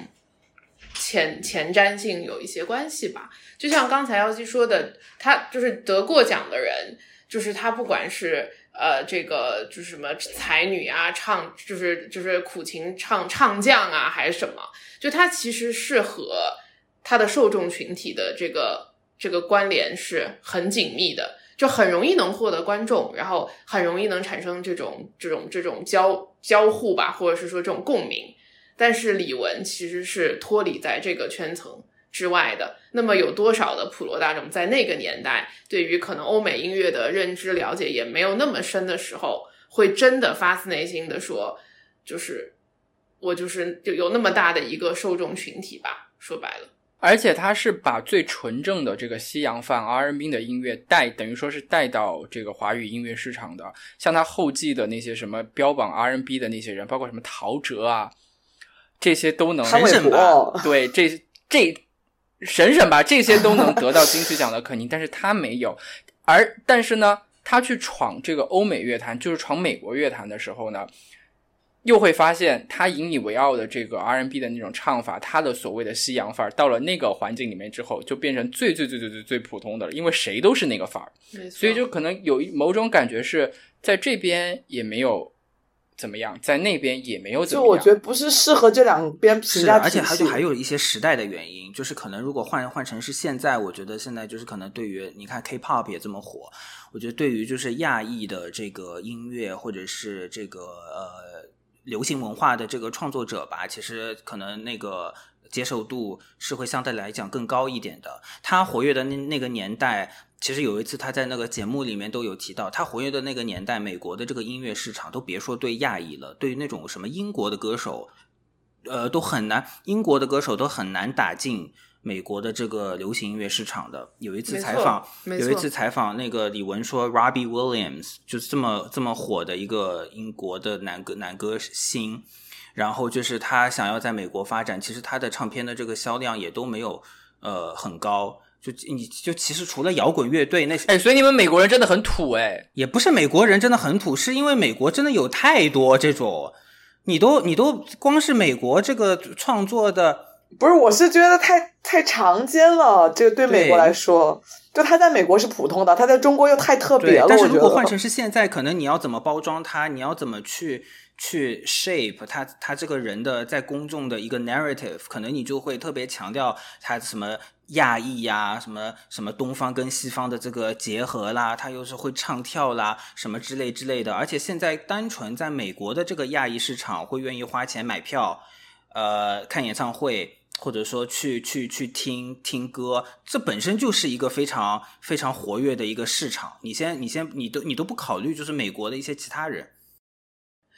前前瞻性有一些关系吧。就像刚才妖姬说的，他就是得过奖的人，就是他不管是呃这个就是什么才女啊，唱就是就是苦情唱唱将啊，还是什么，就他其实是和他的受众群体的这个这个关联是很紧密的。就很容易能获得观众，然后很容易能产生这种这种这种交交互吧，或者是说这种共鸣。但是李玟其实是脱离在这个圈层之外的。那么有多少的普罗大众在那个年代对于可能欧美音乐的认知了解也没有那么深的时候，会真的发自内心的说，就是我就是就有那么大的一个受众群体吧。说白了，而且他是把最纯正的这个西洋范 R&B 的音乐带，等于说是带到这个华语音乐市场的。像他后继的那些什么标榜 R&B 的那些人，包括什么陶喆啊，这些都能潘玮神吧对这这省省吧，这些都能得到金曲奖的肯定，但是他没有。而但是呢，他去闯这个欧美乐坛，就是闯美国乐坛的时候呢，又会发现他引以为傲的这个 R&B 的那种唱法，他的所谓的西洋范儿，到了那个环境里面之后，就变成最最最最最最普通的了，因为谁都是那个范儿，所以就可能有一某种感觉是在这边也没有怎么样，在那边也没有怎么样。就我觉得不是适合这两边评是，价而且还就还有一些时代的原因，就是可能如果换换成是现在，我觉得现在就是可能对于你看 K-pop 也这么火，我觉得对于就是亚裔的这个音乐或者是这个呃流行文化的这个创作者吧，其实可能那个接受度是会相对来讲更高一点的。他活跃的那那个年代，其实有一次他在那个节目里面都有提到，他活跃的那个年代，美国的这个音乐市场都别说对亚裔了，对于那种什么英国的歌手，呃，都很难，英国的歌手都很难打进美国的这个流行音乐市场的。有一次采访，有一次采访，那个李玟说，Robbie Williams 就是这么这么火的一个英国的男歌男歌星，然后就是他想要在美国发展，其实他的唱片的这个销量也都没有呃很高。就你就其实除了摇滚乐队那些，哎，所以你们美国人真的很土哎。也不是美国人真的很土，是因为美国真的有太多这种，你都你都光是美国这个创作的，不是，我是觉得太太常见了，这个对美国来说，就他在美国是普通的，他在中国又太特别了。但是如果换成是现在，可能你要怎么包装它，你要怎么去去 shape 他他这个人的在公众的一个 narrative，可能你就会特别强调他什么亚裔呀，什么什么东方跟西方的这个结合啦，他又是会唱跳啦，什么之类之类的。而且现在单纯在美国的这个亚裔市场，会愿意花钱买票，呃，看演唱会。或者说去去去听听歌，这本身就是一个非常非常活跃的一个市场。你先你先你都你都不考虑，就是美国的一些其他人。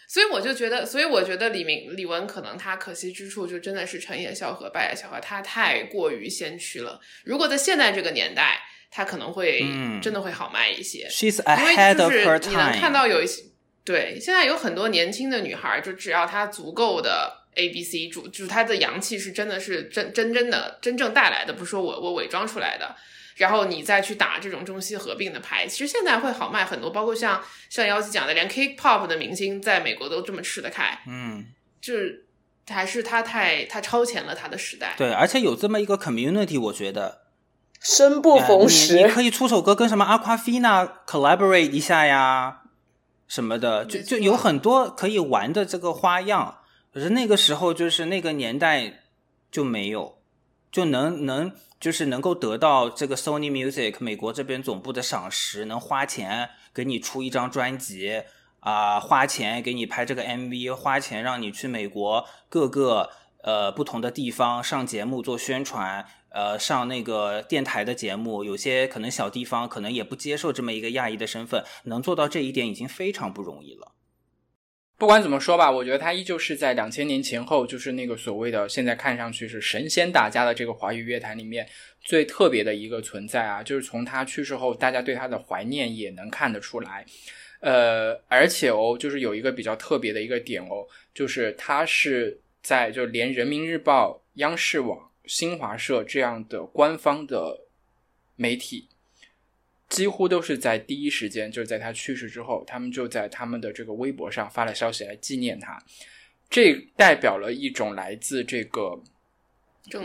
所以我就觉得，所以我觉得李明李玟可能他可惜之处就真的是成也萧何，败也萧何，他太过于先驱了。如果在现在这个年代，他可能会、嗯真的会好卖一些。She's 因为 ahead 就 of 是你能看。到有一些，对，现在有很多年轻的女孩，就只要她足够的 A B C 主，就是他的阳气是真的是真真真的真正带来的，不是说我我伪装出来的。然后你再去打这种中西合并的牌，其实现在会好卖很多，包括像像妖姬讲的，连 K-pop 的明星在美国都这么吃得开，嗯，就是还是他太他超前了他的时代。对，而且有这么一个 community，我觉得生不逢时，你可以出首歌跟什么 Aquafina collaborate 一下呀，什么的，就就有很多可以玩的这个花样。可是那个时候就是那个年代就没有，就能能就是能够得到这个 Sony Music 美国这边总部的赏识，能花钱给你出一张专辑啊、花钱给你拍这个 MV，花钱让你去美国各个呃不同的地方上节目做宣传，呃上那个电台的节目，有些可能小地方可能也不接受这么一个亚裔的身份，能做到这一点已经非常不容易了。不管怎么说吧，我觉得他依旧是在两千年前后，就是那个所谓的现在看上去是神仙打架的这个华语乐坛里面最特别的一个存在啊。就是从他去世后，大家对他的怀念也能看得出来。呃，而且哦，就是有一个比较特别的一个点哦，就是他是在就连人民日报、央视网、新华社这样的官方的媒体，几乎都是在第一时间，就是在他去世之后，他们就在他们的这个微博上发了消息来纪念他。这代表了一种来自这个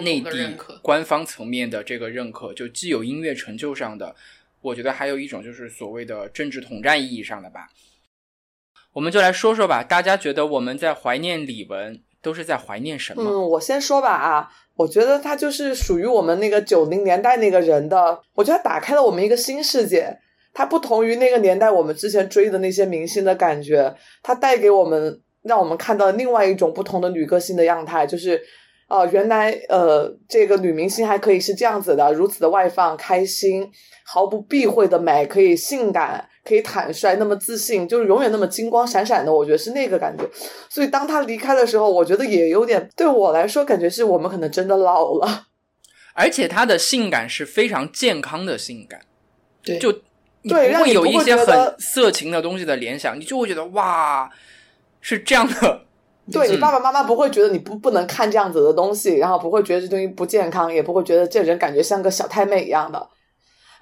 内地官方层面的这个认可，就既有音乐成就上的，我觉得还有一种就是所谓的政治统战意义上的吧。我们就来说说吧，大家觉得我们在怀念李玟，都是在怀念什么？嗯，我先说吧啊，我觉得他就是属于我们那个九零年代那个人的，我觉得打开了我们一个新世界。他不同于那个年代我们之前追的那些明星的感觉，他带给我们，让我们看到另外一种不同的女歌星的样态，就是。呃，原来呃，这个女明星还可以是这样子的，如此的外放、开心，毫不避讳的美，可以性感，可以坦率，那么自信，就是永远那么金光闪闪的。我觉得是那个感觉。所以当他离开的时候，我觉得也有点对我来说，感觉是我们可能真的老了。而且他的性感是非常健康的性感，对就你对不会有一些很色情的东西的联想，你就会觉得哇，是这样的，对你嗯爸爸妈妈不会觉得你不不能看这样子的东西，然后不会觉得这东西不健康，也不会觉得这人感觉像个小太妹一样的。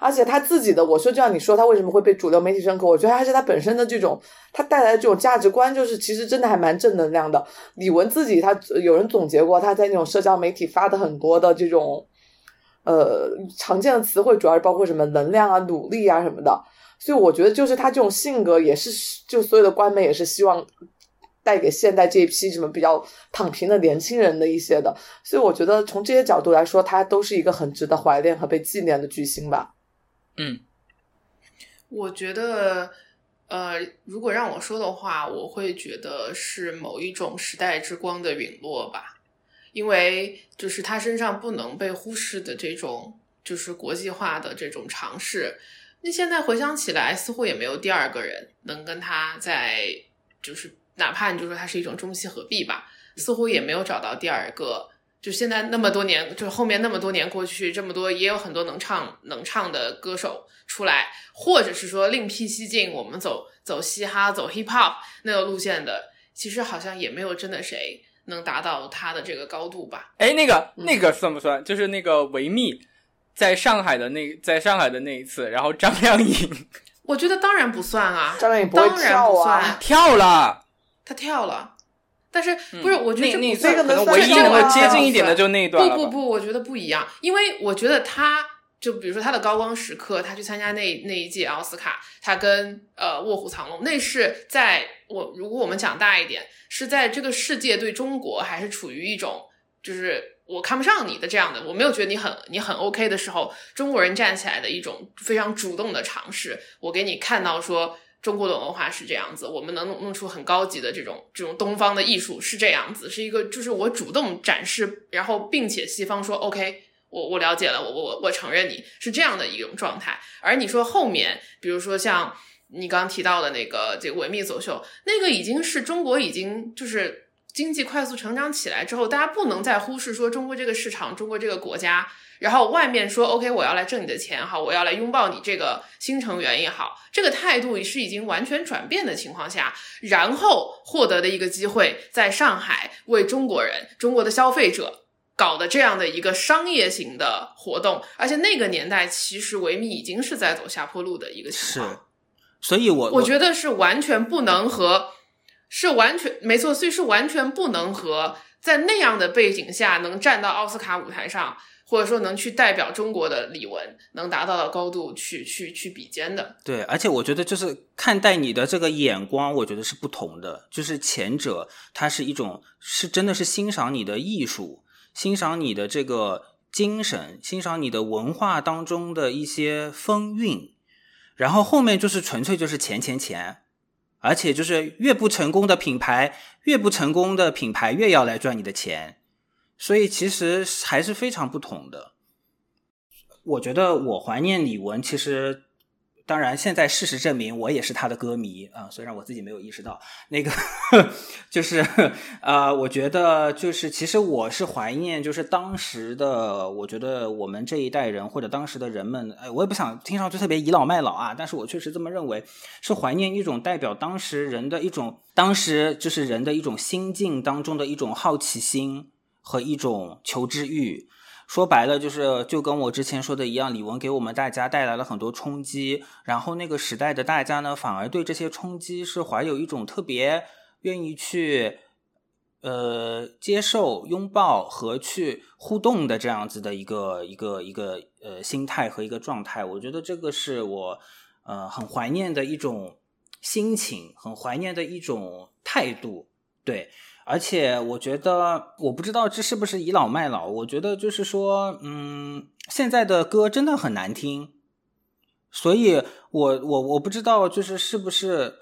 而且他自己的，我说就像你说，他为什么会被主流媒体认可？我觉得还是他本身的这种，他带来的这种价值观，就是其实真的还蛮正能量的。李玟自己，他有人总结过，他在那种社交媒体发的很多的这种，呃，常见的词汇，主要是包括什么能量啊、努力啊什么的。所以我觉得，就是他这种性格，也是就所有的官媒也是希望带给现代这一批什么比较躺平的年轻人的一些的。所以我觉得从这些角度来说，他都是一个很值得怀念和被纪念的巨星吧。嗯我觉得，呃，如果让我说的话，我会觉得是某一种时代之光的陨落吧，因为就是他身上不能被忽视的这种就是国际化的这种尝试。那现在回想起来，似乎也没有第二个人能跟他在，就是哪怕你就说他是一种中西合璧吧，似乎也没有找到第二个。就现在那么多年，就是后面那么多年过去，这么多也有很多能唱能唱的歌手出来，或者是说另辟蹊径，我们走走嘻哈、走 hip hop 那个路线的，其实好像也没有真的谁能达到他的这个高度吧。哎，那个嗯那个算不算？就是那个维密在上海的那在上海的那一次，然后张靓颖我觉得当然不算啊，张靓颖不会当然跳啊不算，跳了，她跳了，但是不是？我觉得这那那不算这个能唯一算能够接近一点的就那一段了不不不，我觉得不一样，因为我觉得他就比如说他的高光时刻，他去参加那那一届奥斯卡，他跟呃《卧虎藏龙》，那是在我如果我们讲大一点，是在这个世界对中国还是处于一种就是我看不上你的这样的，我没有觉得你很你很 OK 的时候，中国人站起来的一种非常主动的尝试，我给你看到说。中国的文化是这样子，我们能弄弄出很高级的这种这种东方的艺术是这样子，是一个就是我主动展示，然后并且西方说 OK，我我了解了，我我我我承认你是这样的一种状态。而你说后面，比如说像你刚刚提到的那个这个维密走秀，那个已经是中国已经就是经济快速成长起来之后，大家不能再忽视说中国这个市场，中国这个国家。然后外面说 OK，我要来挣你的钱哈，我要来拥抱你这个新成员也好，这个态度是已经完全转变的情况下，然后获得的一个机会，在上海为中国人、中国的消费者搞的这样的一个商业型的活动，而且那个年代其实维密已经是在走下坡路的一个情是况，，所以我我觉得是完全不能和，是完全没错，所以是完全不能和在那样的背景下能站到奥斯卡舞台上。或者说能去代表中国的李玟能达到的高度去去去比肩的，对，而且我觉得就是看待你的这个眼光，我觉得是不同的。就是前者，它是一种是真的是欣赏你的艺术，欣赏你的这个精神，欣赏你的文化当中的一些风韵，然后后面就是纯粹就是钱钱钱，而且就是越不成功的品牌，越不成功的品牌越要来赚你的钱，所以其实还是非常不同的。我觉得我怀念李玟，其实当然现在事实证明我也是他的歌迷啊、虽然我自己没有意识到。那个 就是呃，我觉得就是其实我是怀念，就是当时的，我觉得我们这一代人或者当时的人们，哎，我也不想听上去特别倚老卖老啊，但是我确实这么认为，是怀念一种代表当时人的一种，当时就是人的一种心境当中的一种好奇心和一种求知欲。说白了就是就跟我之前说的一样，李玟给我们大家带来了很多冲击，然后那个时代的大家呢，反而对这些冲击是怀有一种特别愿意去呃接受、拥抱和去互动的这样子的一个一个一个呃心态和一个状态。我觉得这个是我呃很怀念的一种心情，很怀念的一种态度，对。而且我觉得，我不知道这是不是倚老卖老。我觉得就是说，嗯，现在的歌真的很难听，所以我我我不知道，就是是不是，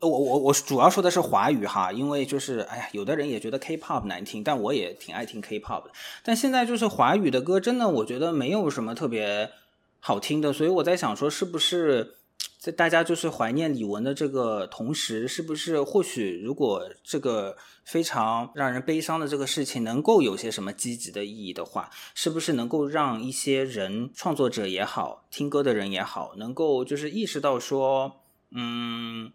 我我我主要说的是华语哈，因为就是哎呀，有的人也觉得 K-pop 难听，但我也挺爱听 K-pop 的。但现在就是华语的歌，真的我觉得没有什么特别好听的，所以我在想说，是不是在大家就是怀念李玟的这个同时，是不是或许如果这个非常让人悲伤的这个事情能够有些什么积极的意义的话，是不是能够让一些人创作者也好，听歌的人也好，能够就是意识到说，嗯，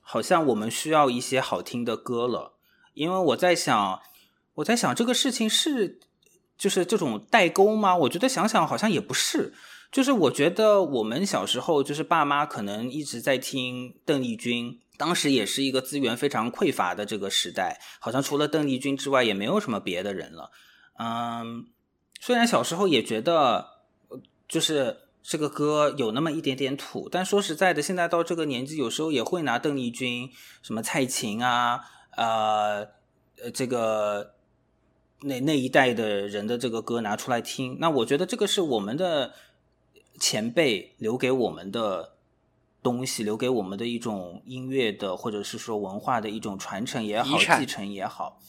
好像我们需要一些好听的歌了。因为我在想，我在想这个事情是就是这种代沟吗？我觉得想想好像也不是。就是我觉得我们小时候，就是爸妈可能一直在听邓丽君，当时也是一个资源非常匮乏的这个时代，好像除了邓丽君之外，也没有什么别的人了。嗯，虽然小时候也觉得，就是这个歌有那么一点点土，但说实在的，现在到这个年纪，有时候也会拿邓丽君、什么蔡琴啊，呃，呃，这个那那一代的人的这个歌拿出来听。那我觉得这个是我们的。前辈留给我们的东西，留给我们的一种音乐的，或者是说文化的一种传承也好，继承也好。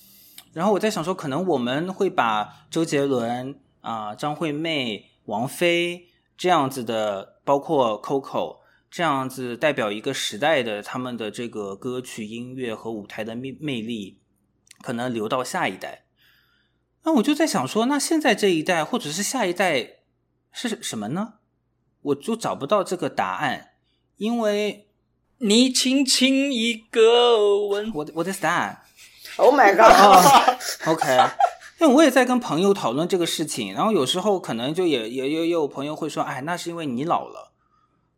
然后我在想说，可能我们会把周杰伦啊、张惠妹、王菲这样子的，包括 Coco 这样子代表一个时代的他们的这个歌曲、音乐和舞台的魅魅力，可能留到下一代。那我就在想说，那现在这一代或者是下一代是什么呢？我就找不到这个答案，因为你轻轻一个吻，我我的 star。Oh my god！OK，因为我也在跟朋友讨论这个事情，然后有时候可能就也也也有朋友会说，哎，那是因为你老了。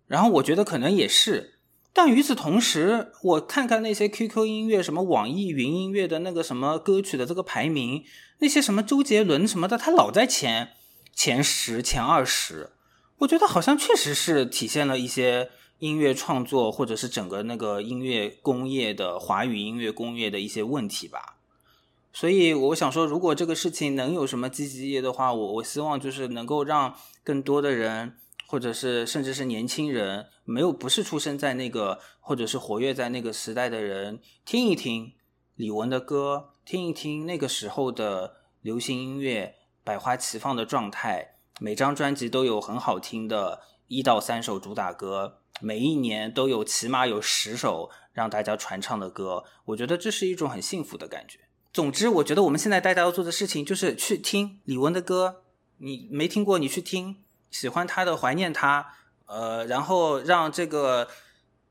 然后我觉得可能也是，但与此同时，我看看那些 QQ 音乐、什么网易云音乐的那个什么歌曲的这个排名，那些什么周杰伦什么的，他老在前前十、前二十。我觉得好像确实是体现了一些音乐创作，或者是整个那个音乐工业的华语音乐工业的一些问题吧。所以我想说，如果这个事情能有什么积极意义的话，我我希望就是能够让更多的人，或者是甚至是年轻人，没有不是出生在那个或者是活跃在那个时代的人，听一听李玟的歌，听一听那个时候的流行音乐百花齐放的状态。每张专辑都有很好听的一到三首主打歌，每一年都有起码有十首让大家传唱的歌，我觉得这是一种很幸福的感觉。总之，我觉得我们现在大家要做的事情就是去听李玟的歌，你没听过你去听，喜欢他的怀念他，呃，然后让这个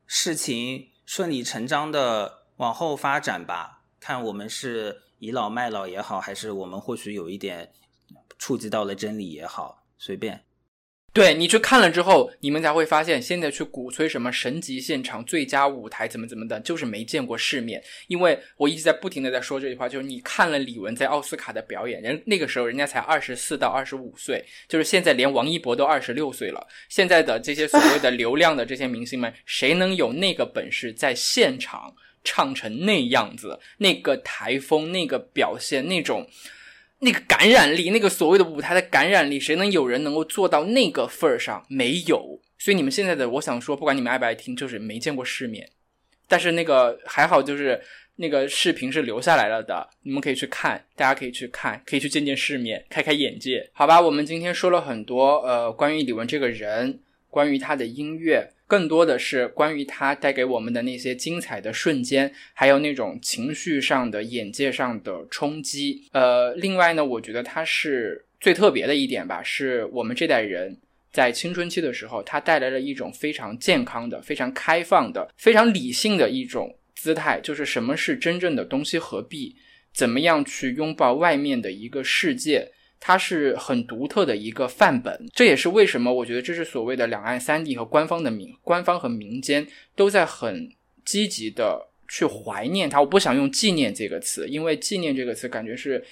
事情顺理成章的往后发展吧。看我们是倚老卖老也好，还是我们或许有一点。触及到了真理也好，随便。对你去看了之后，你们才会发现，现在去鼓吹什么神级现场、最佳舞台怎么怎么的，就是没见过世面。因为我一直在不停的在说这句话，就是你看了李玟在奥斯卡的表演，人那个时候人家才二十四到二十五岁，就是现在连王一博都二十六岁了。现在的这些所谓的流量的这些明星们，谁能有那个本事在现场唱成那样子？那个台风、那个表现、那种。那个感染力，那个所谓的舞台的感染力，谁能有人能够做到那个份儿上？没有。所以你们现在的，我想说，不管你们爱不爱听，就是没见过世面。但是那个还好，就是那个视频是留下来了的，你们可以去看，大家可以去看，可以去见见世面，开开眼界，好吧？我们今天说了很多，呃，关于李玟这个人，关于他的音乐。更多的是关于它带给我们的那些精彩的瞬间，还有那种情绪上的、眼界上的冲击。呃，另外呢，我觉得它是最特别的一点吧，是我们这代人在青春期的时候，它带来了一种非常健康的、非常开放的、非常理性的一种姿态，就是什么是真正的东西合璧，怎么样去拥抱外面的一个世界。它是很独特的一个范本，这也是为什么我觉得这是所谓的两岸三地和官方的民、官方和民间都在很积极的去怀念它。我不想用纪念这个词，因为纪念这个词感觉是。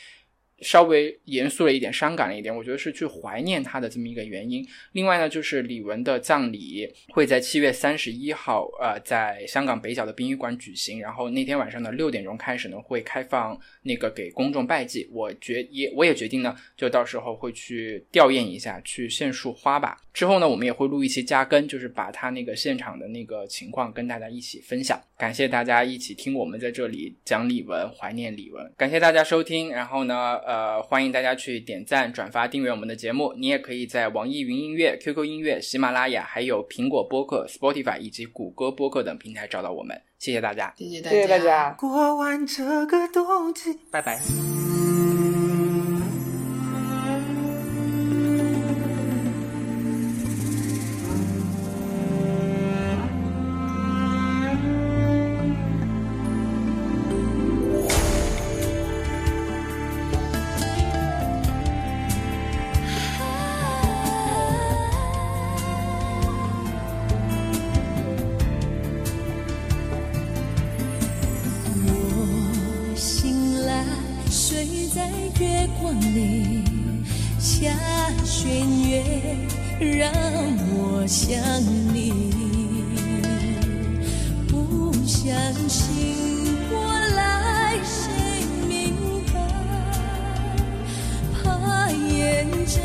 稍微严肃了一点，伤感了一点，我觉得是去怀念他的这么一个原因。另外呢，就是李玟的葬礼会在七月三十一号，呃，在香港北角的殡仪馆举行。然后那天晚上的六点钟开始呢，会开放那个给公众拜祭。我决也我也决定呢，就到时候会去吊唁一下，去献束花吧。之后呢，我们也会录一期加更，就是把他那个现场的那个情况跟大家一起分享。感谢大家一起听我们在这里讲李玟，怀念李玟。感谢大家收听。然后呢。呃，欢迎大家去点赞、转发、订阅我们的节目。你也可以在网易云音乐、QQ 音乐、喜马拉雅、还有苹果播客、Spotify 以及谷歌播客等平台找到我们。谢谢大家，谢谢大谢谢大家。过完这个冬季，拜拜。让我想你。不相信我来，谁明白？怕眼睁